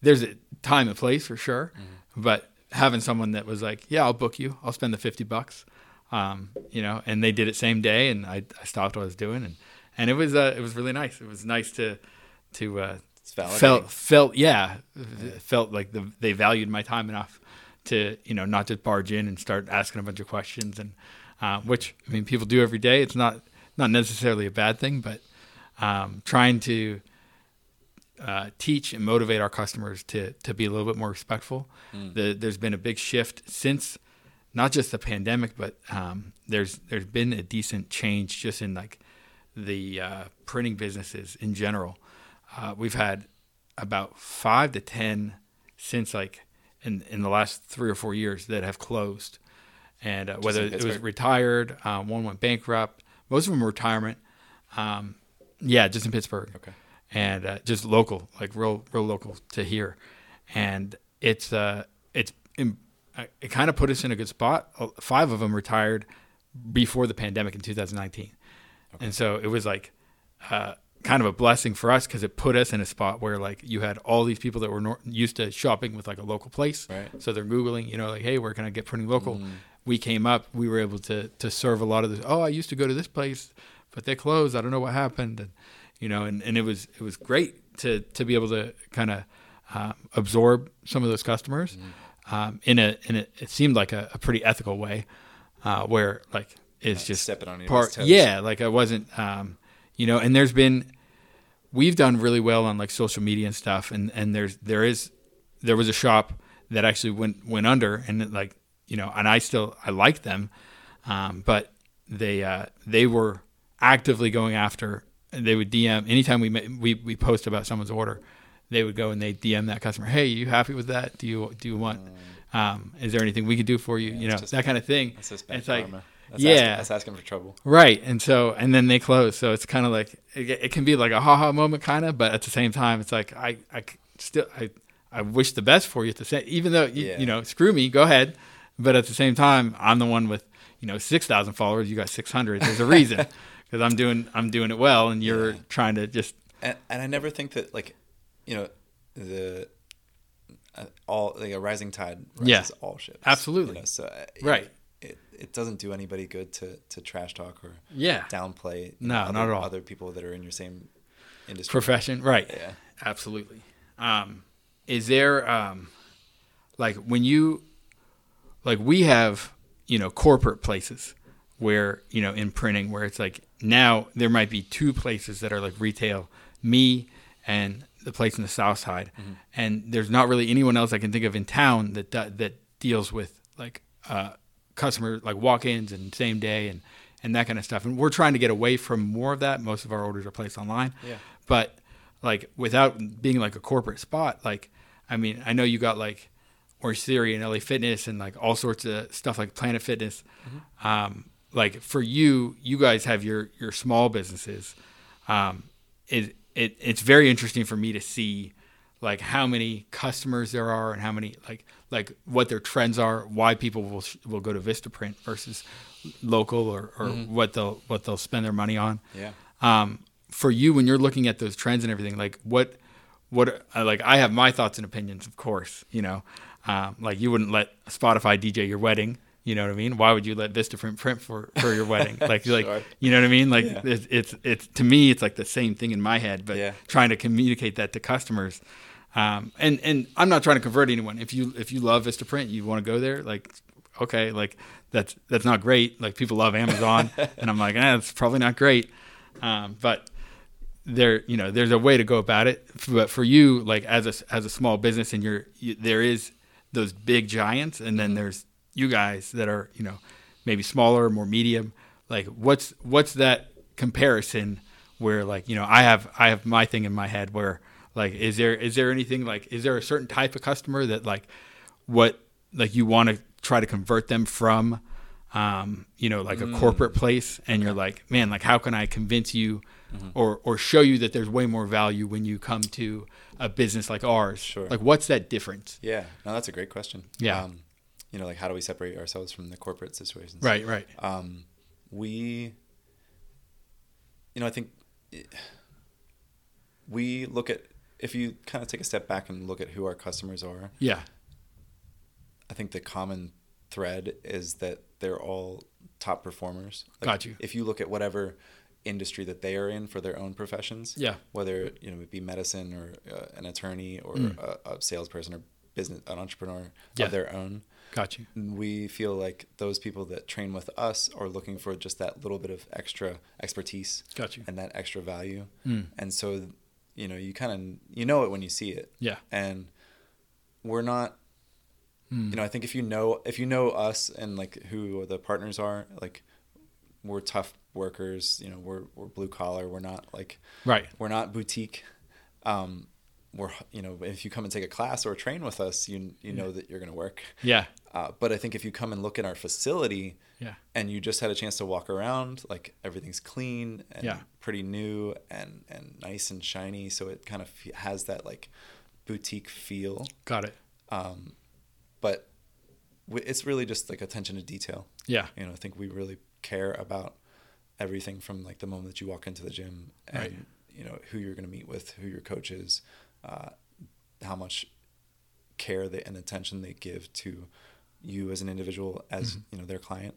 there's a time and place for sure, but having someone that was like, yeah, I'll book you, I'll spend the fifty bucks, um, you know, and they did it same day, and I, I stopped what I was doing, and and it was uh, it was really nice. It was nice to to uh. Felt felt yeah, felt like the, they valued my time enough to you know not just barge in and start asking a bunch of questions and uh, which I mean people do every day. It's not not necessarily a bad thing, but um, trying to uh, teach and motivate our customers to to be a little bit more respectful. The, there's been a big shift since not just the pandemic, but um, there's there's been a decent change just in like the uh, printing businesses in general. Uh, we've had about five to ten since like in in the last three or four years that have closed, and uh, whether it was retired, um, one went bankrupt. Most of them retirement. Um, yeah, just in Pittsburgh Okay. and uh, just local, like real, real local to here. And it's uh, it's uh, it kind of put us in a good spot. Uh, Five of them retired before the pandemic in 2019, and so it was like uh, kind of a blessing for us because it put us in a spot where like you had all these people that were nor- used to shopping with like a local place, Right. so they're googling, you know, like hey, where can I get printing local? We came up, we were able to to serve a lot of this. Oh, I used to go to this place, but they closed. I don't know what happened, and you know, and, and it was it was great to to be able to kind of um, absorb some of those customers um, in a in a it seemed like a, a pretty ethical way, uh, where like it's Not just stepping on part toes. yeah, like I wasn't um, you know, and there's been we've done really well on like social media and stuff, and and there's there is there was a shop that actually went went under, and it, like you know, and I still I like them, um, but they uh, they were actively going after. They would DM anytime we we we post about someone's order, they would go and they DM that customer, "Hey, you happy with that? Do you do you want? Um, is there anything we could do for you? you know, that kind of thing." That's just bad It's like karma. That's yeah. asking, that's asking for trouble. Right. And so, and then they close. So it's kind of like, it, it can be like a haha moment kind of, but at the same time, it's like, I I still, I, I wish the best for you to say, even though, you, Yeah. you know, screw me, go ahead. But at the same time, I'm the one with, you know, 6,000 followers. You got 600. There's a reason (laughs) because I'm doing, I'm doing it well. And you're Yeah. trying to just, and, and I never think that like, you know, the uh, all like a rising tide rises Yeah. all ships. Absolutely. You know, so uh, Right. It, it doesn't do anybody good to, to trash talk or Yeah. downplay No, other, not at all. other people that are in your same industry. Profession, right? Yeah. Absolutely. Um, is there um, like when you like we have you know corporate places where you know in printing where it's like now there might be two places that are like retail, me and the place in the south side, and there's not really anyone else I can think of in town that that deals with like uh, customer like walk-ins and same day and and that kind of stuff. And we're trying to get away from more of that. Most of our orders are placed online. Yeah. But like without being like a corporate spot, like I mean, I know you got like Orange Theory and LA Fitness and like all sorts of stuff like Planet Fitness. Um, like for you, you guys have your your small businesses. Um, it it it's very interesting for me to see like how many customers there are and how many like like what their trends are, why people will will go to Vistaprint versus local or, or what they'll what they'll spend their money on. Yeah. um, for you when you're looking at those trends and everything like what what uh, like i have my thoughts and opinions of course you know. Um, like you wouldn't let spotify dj your wedding you know what i mean? Why would you let vistaprint print for for your wedding? (laughs) Like like you know what i mean? Like Yeah. it's, it's it's to me it's like the same thing in my head but Yeah. trying to communicate that to customers um, and and i'm not trying to convert anyone. If you if you love vistaprint you want to go there like okay like that's that's not great. Like people love amazon. (laughs) And i'm like eh, it's probably not great. Um, but there you know there's a way to go about it. But for you like as a as a small business and you're you, there is those big giants and then there's you guys that are you know maybe smaller more medium like what's what's that comparison where like you know i have i have my thing in my head where like is there is there anything like is there a certain type of customer that like what like you want to try to convert them from um, you know like a corporate place and you're like man like how can i convince you or or show you that there's way more value when you come to a business like ours Sure. like what's that difference Yeah. No, that's a great question. Yeah. Um, you know, like how do we separate ourselves from the corporate situations? right right Um, we, you know, I think it- we look at if you kind of take a step back and look at who our customers are. yeah I think the common thread is that they're all top performers. Got you. If you look at whatever industry that they are in for their own professions, Yeah. whether you know it be medicine or uh, an attorney or Mm. a, a salesperson or business an entrepreneur Yeah. of their own, got you we feel like those people that train with us are looking for just that little bit of extra expertise got you and that extra value. Mm. And so, you know, you kind of you know it when you see it. yeah And we're not Mm. you know, I think if you know if you know us and like who the partners are, like we're tough workers, you know, we're we're blue collar, we're not like right we're not boutique. Um we're you know, if you come and take a class or train with us, you you know that you're going to work. yeah Uh, but I think if you come and look at our facility yeah and you just had a chance to walk around, like everything's clean and Yeah. Pretty new and and nice and shiny, so it kind of has that like boutique feel. got it Um, but w- it's really just like attention to detail. yeah You know, I think we really care about everything from like the moment that you walk into the gym and Right. you know who you're going to meet with, who your coach is, uh, how much care they, and attention they give to you as an individual, as Mm-hmm. you know their client.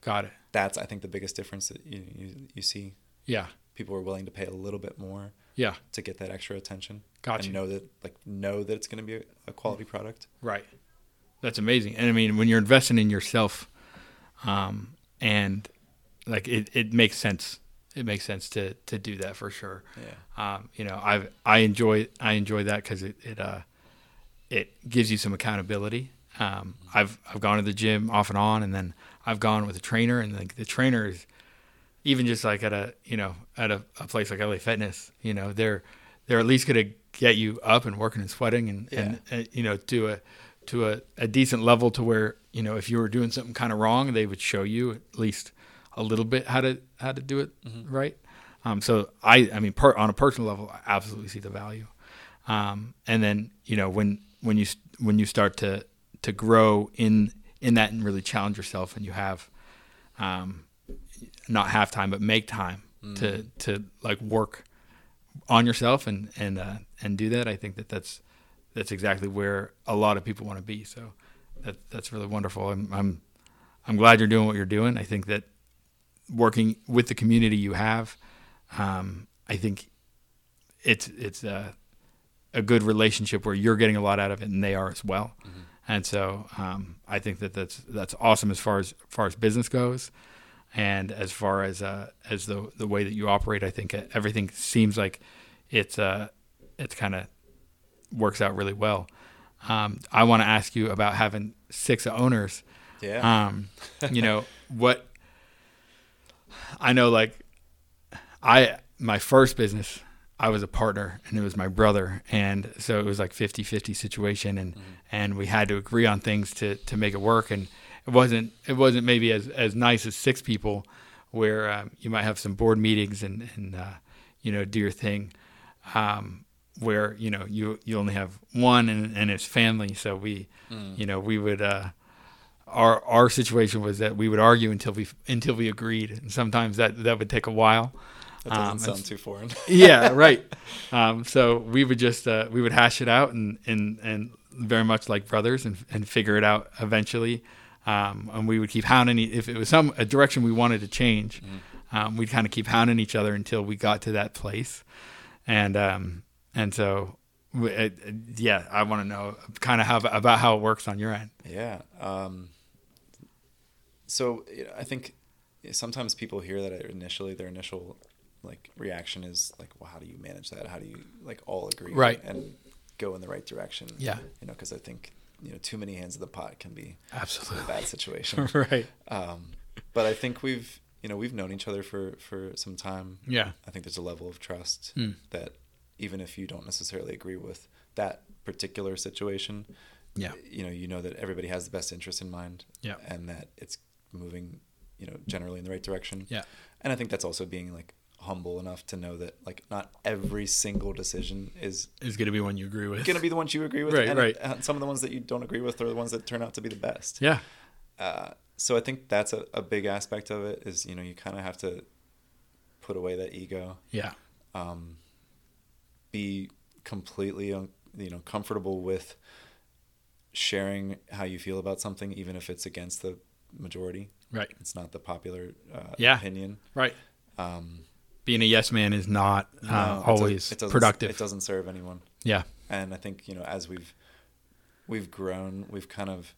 got it That's I think the biggest difference that you you, you see. Yeah People are willing to pay a little bit more yeah to get that extra attention. Got and you. know that like know that it's going to be a, a quality product. Right. That's amazing. And I mean, when you're investing in yourself, um, and like it, it makes sense. It makes sense to to do that for sure. Yeah. Um, you know, I I enjoy I enjoy that because it it uh it gives you some accountability. Um, I've I've gone to the gym off and on, and then I've gone with a trainer, and like the trainer is even just like at a you know at a, a place like LA Fitness, you know they're they're at least gonna get you up and working and sweating and and, and you know to a to a, a decent level to where you know if you were doing something kind of wrong, they would show you at least a little bit how to how to do it right. Um, so I I mean per, on a personal level, I absolutely see the value. Um, and then you know when when you when you start to to grow in in that and really challenge yourself, and you have um, not have time but make time to to like work on yourself and and uh, and do that. I think that that's that's exactly where a lot of people want to be. So that that's really wonderful. I'm I'm I'm glad you're doing what you're doing. I think that working with the community you have, um, I think it's it's a, a good relationship where you're getting a lot out of it and they are as well. Mm-hmm. And so um, I think that that's that's awesome as far as, as far as business goes, and as far as uh, as the the way that you operate. I think everything seems like it's uh, it's kind of works out really well. Um, I want to ask you about having six owners. Yeah. Um, you know what? I know, like, I my first business, I was a partner, and it was my brother, and so it was like 50-50 situation, and Mm-hmm. and we had to agree on things to to make it work, and it wasn't it wasn't maybe as as nice as six people, where um, you might have some board meetings and and uh, you know do your thing. Um, where you know you you only have one and, and it's family so we Mm. you know we would uh our our situation was that we would argue until we until we agreed and sometimes that that would take a while That doesn't Um, sound too foreign. (laughs) (laughs) yeah right um so we would just uh we would hash it out and and and very much like brothers and and figure it out eventually um and we would keep hounding if it was some a direction we wanted to change um, we'd kind of keep hounding each other until we got to that place and um and so we- it, it- yeah i want to know kind of how about how it works on your end Yeah. Um, so you know, I think sometimes people hear that initially, their initial like reaction is like, "Well, how do you manage that? How do you like all agree Right. and go in the right direction?" Yeah. You know, because I think you know too many hands of the pot can be a absolutely bad situation. (laughs) right um, but I think we've you know we've known each other for for some time. yeah I think there's a level of trust Mm. that even if you don't necessarily agree with that particular situation, Yeah. you know, you know that everybody has the best interest in mind, Yeah. and that it's moving, you know, generally in the right direction. Yeah. and I think that's also being like humble enough to know that like not every single decision is is going to be one you agree with. It's going to be the ones you agree with, Right, and right. uh, some of the ones that you don't agree with are the ones that turn out to be the best. yeah. Uh, so I think that's a, a big aspect of it is you know you kind of have to put away that ego. Yeah. Um, be completely you know comfortable with sharing how you feel about something even if it's against the majority. Right. It's not the popular uh, Yeah. opinion. Right. Um, being a yes man is not uh, no, it always it productive. it doesn't serve anyone. Yeah. And i think you know as we've we've grown we've kind of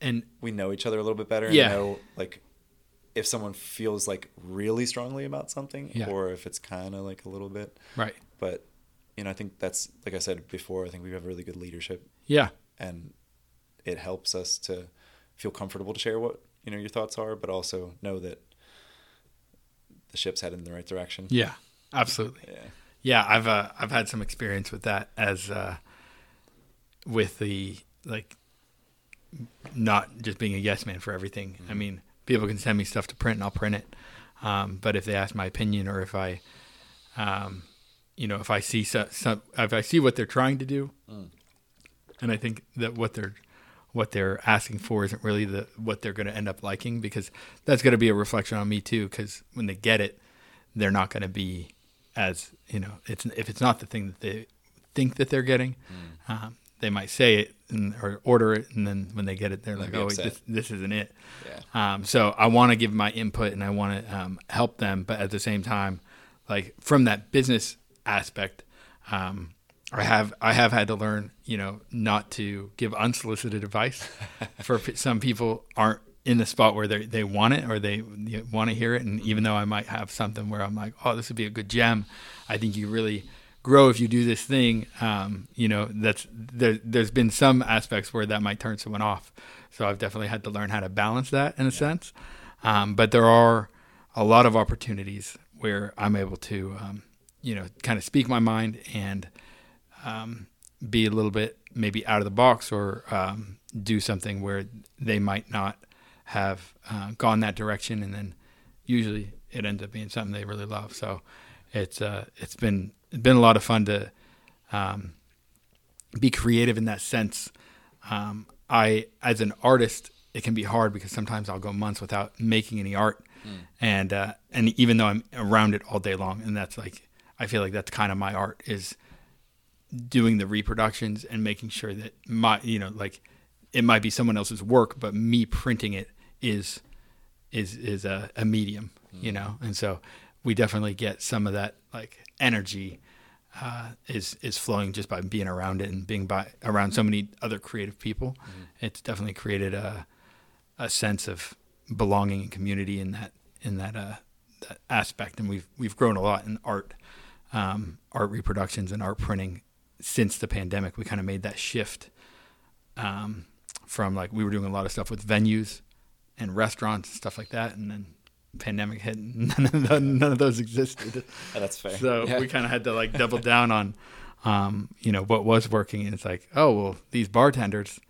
and we know each other a little bit better and Yeah. know like if someone feels like really strongly about something Yeah. or if it's kind of like a little bit. Right. But you know i think that's like i said before i think we have really good leadership. Yeah. And it helps us to feel comfortable to share what you know your thoughts are but also know that the ship's headed in the right direction. Yeah absolutely. Yeah. Yeah i've uh, i've had some experience with that as uh with the like not just being a yes man for everything. I mean people can send me stuff to print and i'll print it. Um, but if they ask my opinion or if i um, you know if i see so, some if i see what they're trying to do Mm. and i think that what they're what they're asking for isn't really the what they're going to end up liking because that's going to be a reflection on me too because when they get it they're not going to be as you know it's if it's not the thing that they think that they're getting Mm. um, they might say it and, or order it and then when they get it they're They'll like oh upset. this, this isn't it yeah um, so I want to give my input and I want to um, help them, but at the same time, like from that business aspect, um, I have I have had to learn, you know, not to give unsolicited advice. (laughs) For some people aren't in the spot where they they want it or they want to hear it, and even though I might have something where I'm like, oh, this would be a good gem, I think you really grow if you do this thing. Um, you know, that's there. There's been some aspects where that might turn someone off. So I've definitely had to learn how to balance that in a sense. Um, but there are a lot of opportunities where I'm able to, um, you know, kind of speak my mind and um, be a little bit maybe out of the box or um, do something where they might not have uh, gone that direction, and then usually it ends up being something they really love. So it's uh, it's been it's been a lot of fun to um, be creative in that sense. Um, I, as an artist, it can be hard because sometimes I'll go months without making any art, and uh, and even though I'm around it all day long, and that's like I feel like that's kind of my art is doing the reproductions and making sure that my you know like it might be someone else's work, but me printing it is is is a, a medium, you know, and so we definitely get some of that like energy uh, is is flowing just by being around it and being by around so many other creative people. It's definitely created a a sense of belonging and community in that in that uh, that aspect, and we've we've grown a lot in art, um, art reproductions and art printing since the pandemic. We kind of made that shift um, from like we were doing a lot of stuff with venues and restaurants and stuff like that, and then pandemic hit, and (laughs) none of, the, none of those existed. Oh, that's fair. So Yeah. we kind of had to like double down on, um, you know, what was working. And it's like, oh well, these bartenders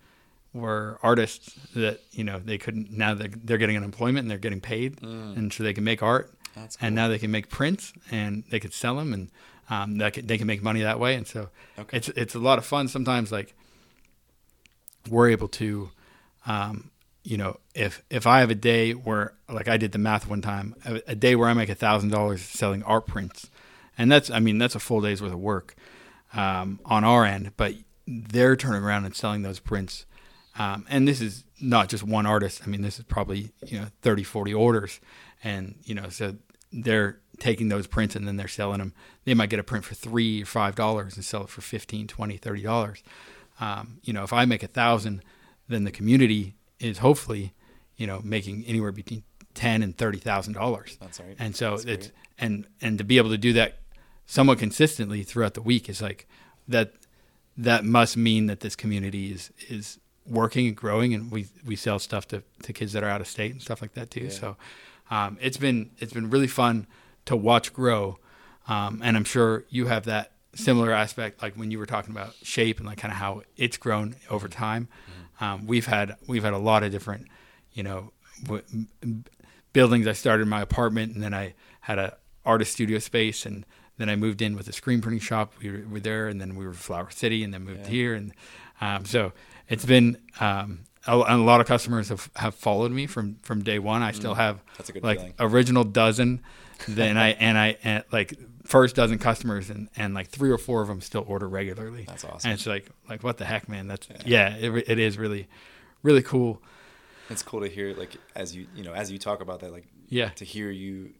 were artists that you know they couldn't now they're, they're getting unemployment and they're getting paid, and so they can make art, That's cool. and now they can make prints and they can sell them and um, that can, they can make money that way. And so Okay. it's it's a lot of fun. Sometimes like we're able to. Um, you know, if if I have a day where, like I did the math one time, a, a day where I make a thousand dollars selling art prints, and that's, I mean, that's a full day's worth of work um, on our end. But they're turning around and selling those prints, um, and this is not just one artist. I mean, this is probably you know 30, 40 orders, and you know, so they're taking those prints and then they're selling them. They might get a print for three or five dollars and sell it for 15 20 30 dollars. Um, you know, if I make a thousand, then the community is hopefully, you know, making anywhere between ten and thirty thousand dollars. That's right. And so That's it's great. and and to be able to do that somewhat consistently throughout the week is like that. That must mean that this community is is working and growing, and we we sell stuff to, to kids that are out of state and stuff like that too. Yeah. So um, it's been it's been really fun to watch grow, um, and I'm sure you have that similar aspect, like when you were talking about shape and like kind of how it's grown over time. Um, we've had we've had a lot of different, you know, w- buildings. I started in my apartment, and then I had a artist studio space, and then I moved in with a screen printing shop. We were, were there, and then we were Flower City, and then moved Yeah. here, and um, so it's been. Um, a, a lot of customers have, have followed me from, from day one. I still have That's a good like feeling. original dozen. Then I and I and like first dozen customers, and, and like three or four of them still order regularly. That's awesome. And it's like like what the heck, man? That's yeah, it, it is really really cool. It's cool to hear like as you you know as you talk about that like Yeah. to hear you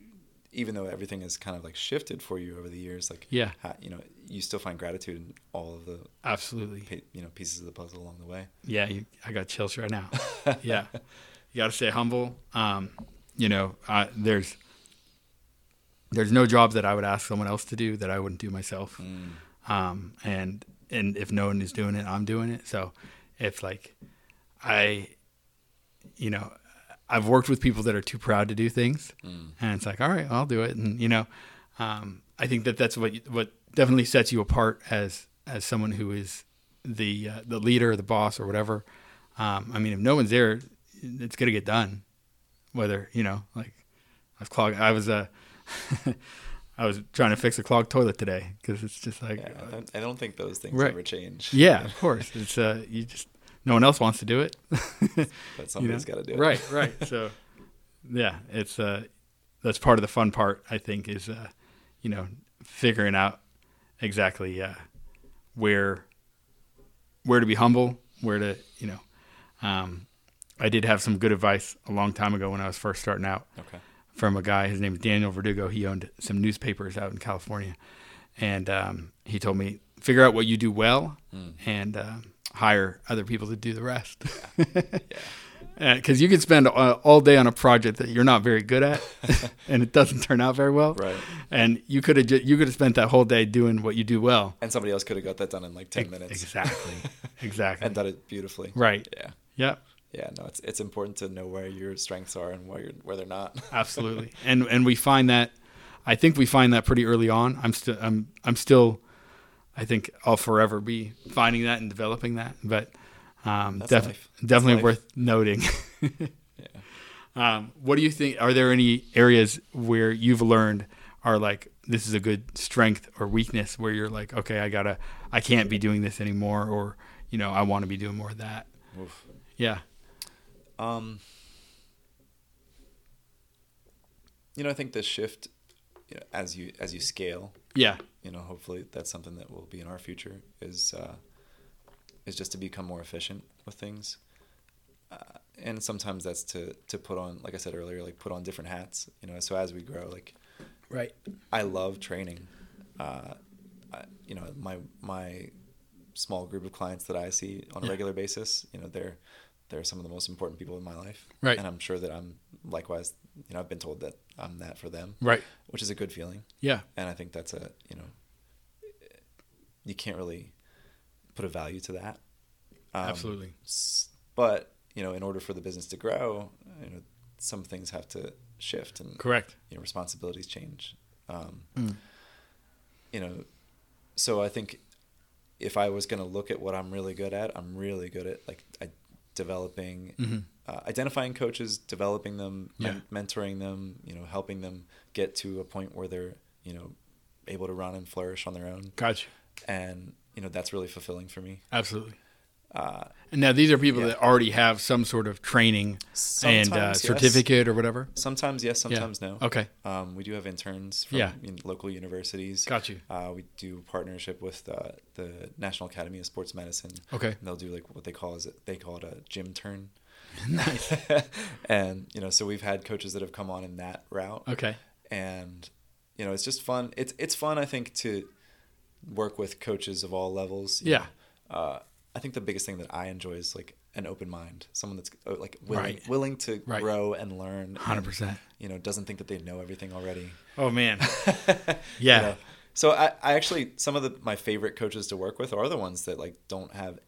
even though everything has kind of like shifted for you over the years like Yeah. you know you still find gratitude in all of the Absolutely. you know pieces of the puzzle along the way. Yeah, you, I got chills right now. (laughs) yeah, you got to stay humble. Um, you know, uh, there's there's no job that I would ask someone else to do that I wouldn't do myself. Um, and and if no one is doing it, I'm doing it. So it's like I, you know, I've worked with people that are too proud to do things, and it's like, all right, I'll do it. And you know, um, I think that that's what what definitely sets you apart as as someone who is the uh, the leader, the boss, or whatever. Um, I mean, if no one's there, it's gonna get done. Whether you know, like I was clogged. I was uh, (laughs) I was trying to fix a clogged toilet today because it's just like Yeah, I don't- I don't think those things Right. ever change. yeah, of (laughs) course. It's uh, you just no one else wants to do it. (laughs) but you somebody's know? got to do it. Right, right. So, yeah, it's uh, that's part of the fun part. I think is uh, you know, figuring out exactly uh, where where to be humble, where to you know. Um, I did have some good advice a long time ago when I was first starting out Okay. From a guy. His name is Daniel Verdugo. He owned some newspapers out in California, and um, he told me figure out what you do well and uh, hire other people to do the rest. Because (laughs) you could spend uh, all day on a project that you're not very good at, (laughs) (laughs) and it doesn't turn out very well. Right. And you could have ju- you could have spent that whole day doing what you do well. And somebody else could have got that done in like ten minutes. Exactly. Exactly. And done it beautifully. right. Yeah. Yep. Yeah. Yeah no, it's it's important to know where your strengths are and where you're where they're not. (laughs) absolutely and and we find that i think we find that pretty early on i'm still i'm i'm still i think i'll forever be finding that and developing that but um def- life. Definitely worth noting (laughs) yeah. (laughs) um what do you think are there any areas where you've learned are like this is a good strength or weakness where you're like okay i gotta i can't be doing this anymore or you know i want to be doing more of that Oof. yeah Um, you know, I think the shift, you know, as you as you scale, yeah you know, hopefully that's something that will be in our future is uh, is just to become more efficient with things. Uh, and sometimes that's to to put on, like I said earlier, like put on different hats. You know, so as we grow, like Right. I love training. Uh, I, you know, my my small group of clients that I see on a Yeah. regular basis, you know, they're they're some of the most important people in my life. Right. And I'm sure that I'm likewise. You know, I've been told that I'm that for them, Right. which is a good feeling. Yeah. And I think that's a you know, you can't really put a value to that. Um, Absolutely. But you know, in order for the business to grow, you know, some things have to shift and Correct. you know responsibilities change um, Mm. you know so i think if i was going to look at what i'm really good at i'm really good at like I, developing Mhm. uh, identifying coaches developing them Yeah. men- mentoring them you know helping them get to a point where they're you know able to run and flourish on their own Gotcha. and you know that's really fulfilling for me Absolutely. Uh, And now these are people Yeah. that already have some sort of training and uh, Sometimes, yes. certificate or whatever. sometimes yes sometimes no Okay. um, we do have interns from Yeah. local universities Got you. Uh, we do partnership with uh, the National Academy of Sports Medicine. Okay. And they'll do like what they call is it they call it a gym turn. (laughs) nice. (laughs) and you know, so we've had coaches that have come on in that route, Okay. and you know, it's just fun. It's it's fun, I think, to work with coaches of all levels. Yeah. Uh, I think the biggest thing that I enjoy is like an open mind, someone that's uh, like willing Right. willing to Right. grow and learn. Hundred percent. You know, doesn't think that they know everything already. Oh man. (laughs) You Yeah. know? So I, I actually some of the my favorite coaches to work with are the ones that like don't have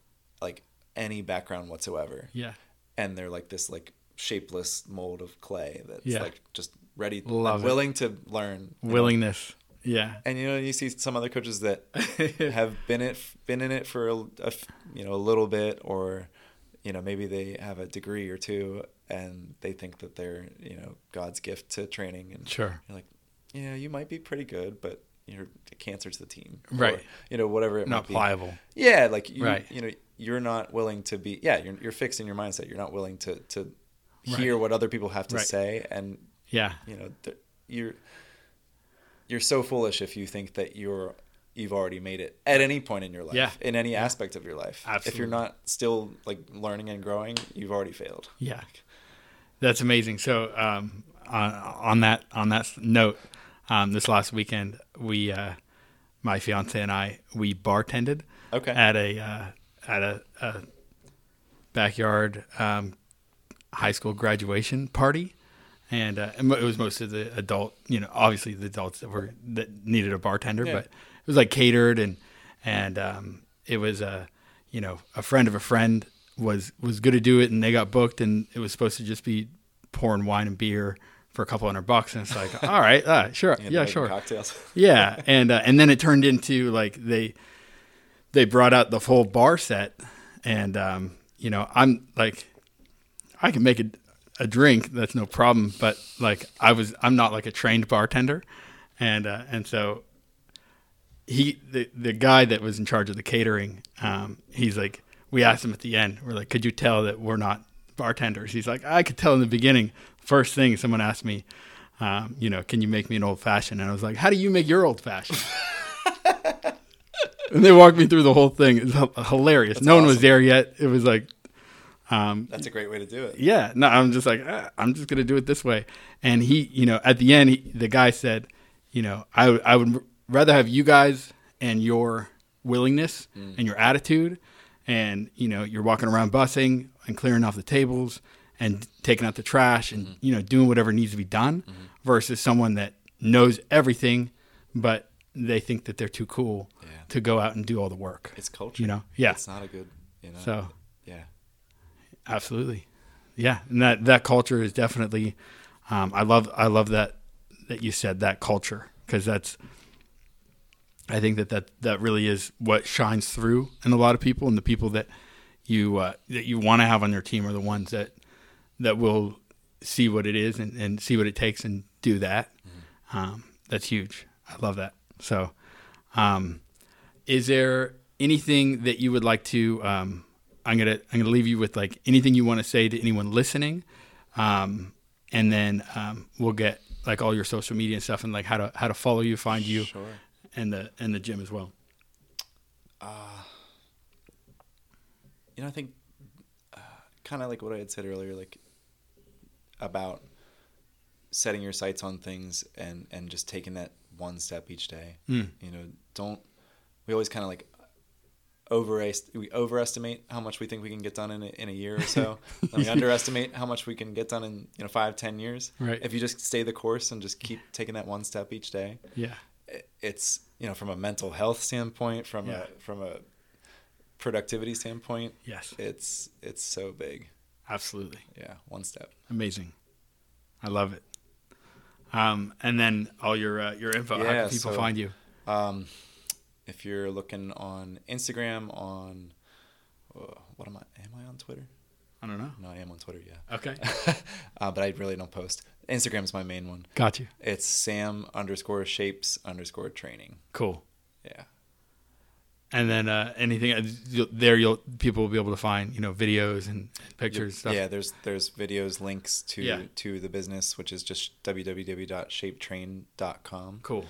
like any background whatsoever. Yeah. And they're like this like shapeless mold of clay that's Yeah. like just ready Love and it. willing to learn. you? Willingness. Yeah. And you know, you see some other coaches that (laughs) have been it been in it for a, a you know a little bit or you know maybe they have a degree or two and they think that they're you know God's gift to training and Sure. you're like, yeah, you might be pretty good, but you're a cancer to the team, Right. Or, you know, whatever it Not might be. pliable. Yeah, like you, Right. you know, you're not willing to be. Yeah, you're you're fixed in your mindset. You're not willing to to Right. hear what other people have to Right. say, and Yeah. you know, you're you're so foolish if you think that you're you've already made it at any point in your life, Yeah. in any aspect of your life. If you're not still like learning and growing, you've already failed. Yeah. That's amazing. So um, on, on that on that note, um, this last weekend we, uh, my fiance and I, we bartended Okay. at a uh, at a, a backyard um, high school graduation party, and, uh, and it was most of the adult, you know, obviously the adults that were that needed a bartender, Yeah. but it was like catered and and um, it was a you know a friend of a friend was was good to do it, and they got booked, and it was supposed to just be pouring wine and beer for a couple hundred bucks, and it's like, (laughs) all right, uh, sure, had yeah, sure, Cocktails. (laughs) yeah, and uh, and then it turned into like they they brought out the full bar set, and um, you know I'm like I can make a, a drink that's no problem, but like I was I'm not like a trained bartender, and uh, and so he the the guy that was in charge of the catering, um, he's like we asked him at the end, we're like, could you tell that we're not bartenders? He's like, I could tell in the beginning. First thing someone asked me, um, you know, can you make me an old fashioned? And I was like, how do you make your old fashioned? (laughs) and they walked me through the whole thing. It's hilarious. That's no one was there yet. It was like, um, That's a great way to do it. yeah, no, I'm just like, ah, I'm just gonna do it this way. And he, you know, at the end, he, the guy said, you know, I, w- I would rather have you guys and your willingness and your attitude, and you know, you're walking around bussing and clearing off the tables and taking out the trash and you know, doing whatever needs to be done, versus someone that knows everything, but they think that they're too cool Yeah. to go out and do all the work. It's culture. You know, yeah. It's not a good. You know. So yeah. Absolutely, yeah, and that that culture is definitely. Um, I love I love that that you said that culture because that's. I think that, that that really is what shines through in a lot of people, and the people that you uh, that you want to have on your team are the ones that that will see what it is and, and see what it takes and do that. Um, that's huge. I love that. So, um, is there anything that you would like to? Um, I'm gonna I'm gonna leave you with like anything you want to say to anyone listening, um, and then um, we'll get like all your social media and stuff and like how to how to follow you, find you, Sure. and the and the gym as well. You know, I think uh, kind of like what I had said earlier, like about setting your sights on things and and just taking that one step each day. Mm. You know, don't we always kind of like over we overestimate how much we think we can get done in a, in a year or so. (laughs) and we underestimate how much we can get done in you know five ten years. Right. If you just stay the course and just keep taking that one step each day, Yeah. it- it's you know from a mental health standpoint, from Yeah. a from a productivity standpoint, Yes. it's it's so big. Absolutely. Yeah, one step. Amazing. I love it. Um, and then all your uh, your info. How can people so- find you? Um, if you're looking on Instagram, on uh, what am I? Am I on Twitter? I don't know. No, I am on Twitter. Yeah. Okay. (laughs) uh, but I really don't post. Instagram's my main one. Got you. It's Sam underscore shapes underscore training. Cool. Yeah. And then uh, anything uh, you'll, there, you'll people will be able to find you know videos and pictures. Stuff. Yeah, there's there's videos, links to Yeah. to the business, which is just www.shapetrain.com. Cool.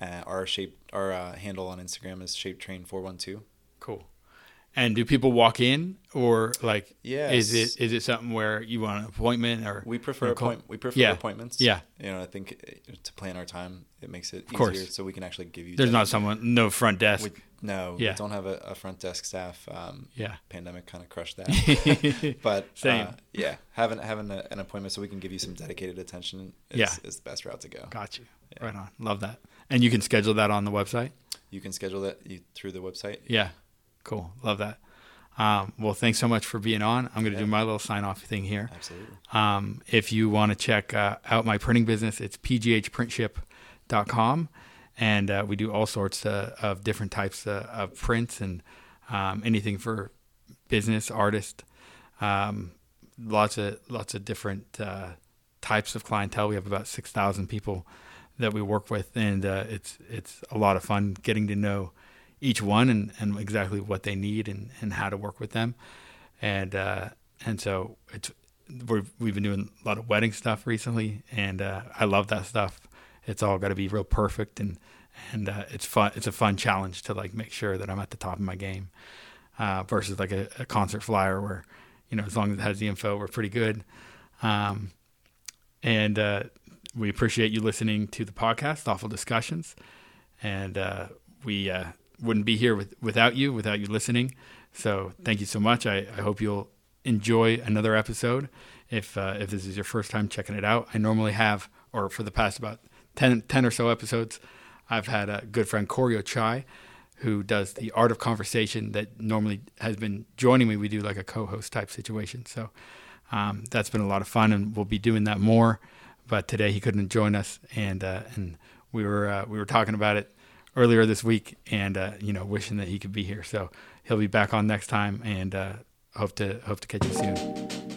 Uh, our shape our uh, handle on Instagram is shapetrain412. Cool. And do people walk in or like? Yeah. Is it is it something where you want an appointment or We prefer appoint- we prefer Yeah. appointments. Yeah. You know, I think uh, to plan our time, it makes it course. easier so we can actually give you. There's not someone, no front desk. We, no, Yeah. we don't have a, a front desk staff. Um, yeah. pandemic kind of crushed that. (laughs) but Same. Uh, yeah, having having a, an appointment so we can give you some dedicated attention is, Yeah. is the best route to go. Got you. Yeah. Right on. Love that. And you can schedule that on the website. You can schedule that through the website. Yeah. Cool. Love that. Um, well, thanks so much for being on. I'm going to Yeah. do my little sign off thing here. Absolutely. Um, if you want to check uh, out my printing business, it's pghprintship.com. And uh, we do all sorts uh, of different types uh, of prints and um, anything for business, artist, um, lots of lots of different uh, types of clientele. We have about six thousand people that we work with, and uh, it's it's a lot of fun getting to know each one and, and exactly what they need and, and how to work with them. And uh, and so it's we're, we've been doing a lot of wedding stuff recently, and uh, I love that stuff. It's all got to be real perfect, and and uh, it's fun. It's a fun challenge to like make sure that I'm at the top of my game, uh, versus like a, a concert flyer where, you know, as long as it has the info, we're pretty good. Um, and uh, we appreciate you listening to the podcast, Thoughtful Discussions, and uh, we uh, wouldn't be here with, without you, without you listening. So thank you so much. I, I hope you'll enjoy another episode. If uh, if this is your first time checking it out, I normally have, or for the past about 10, 10 or so episodes, I've had a good friend Corio Chai, who does the art of conversation that normally has been joining me. We do like a co-host type situation. So um, that's been a lot of fun, and we'll be doing that more. But today he couldn't join us, and uh, and we were uh, we were talking about it earlier this week, and uh, you know wishing that he could be here. So he'll be back on next time, and uh, hope to hope to catch you soon.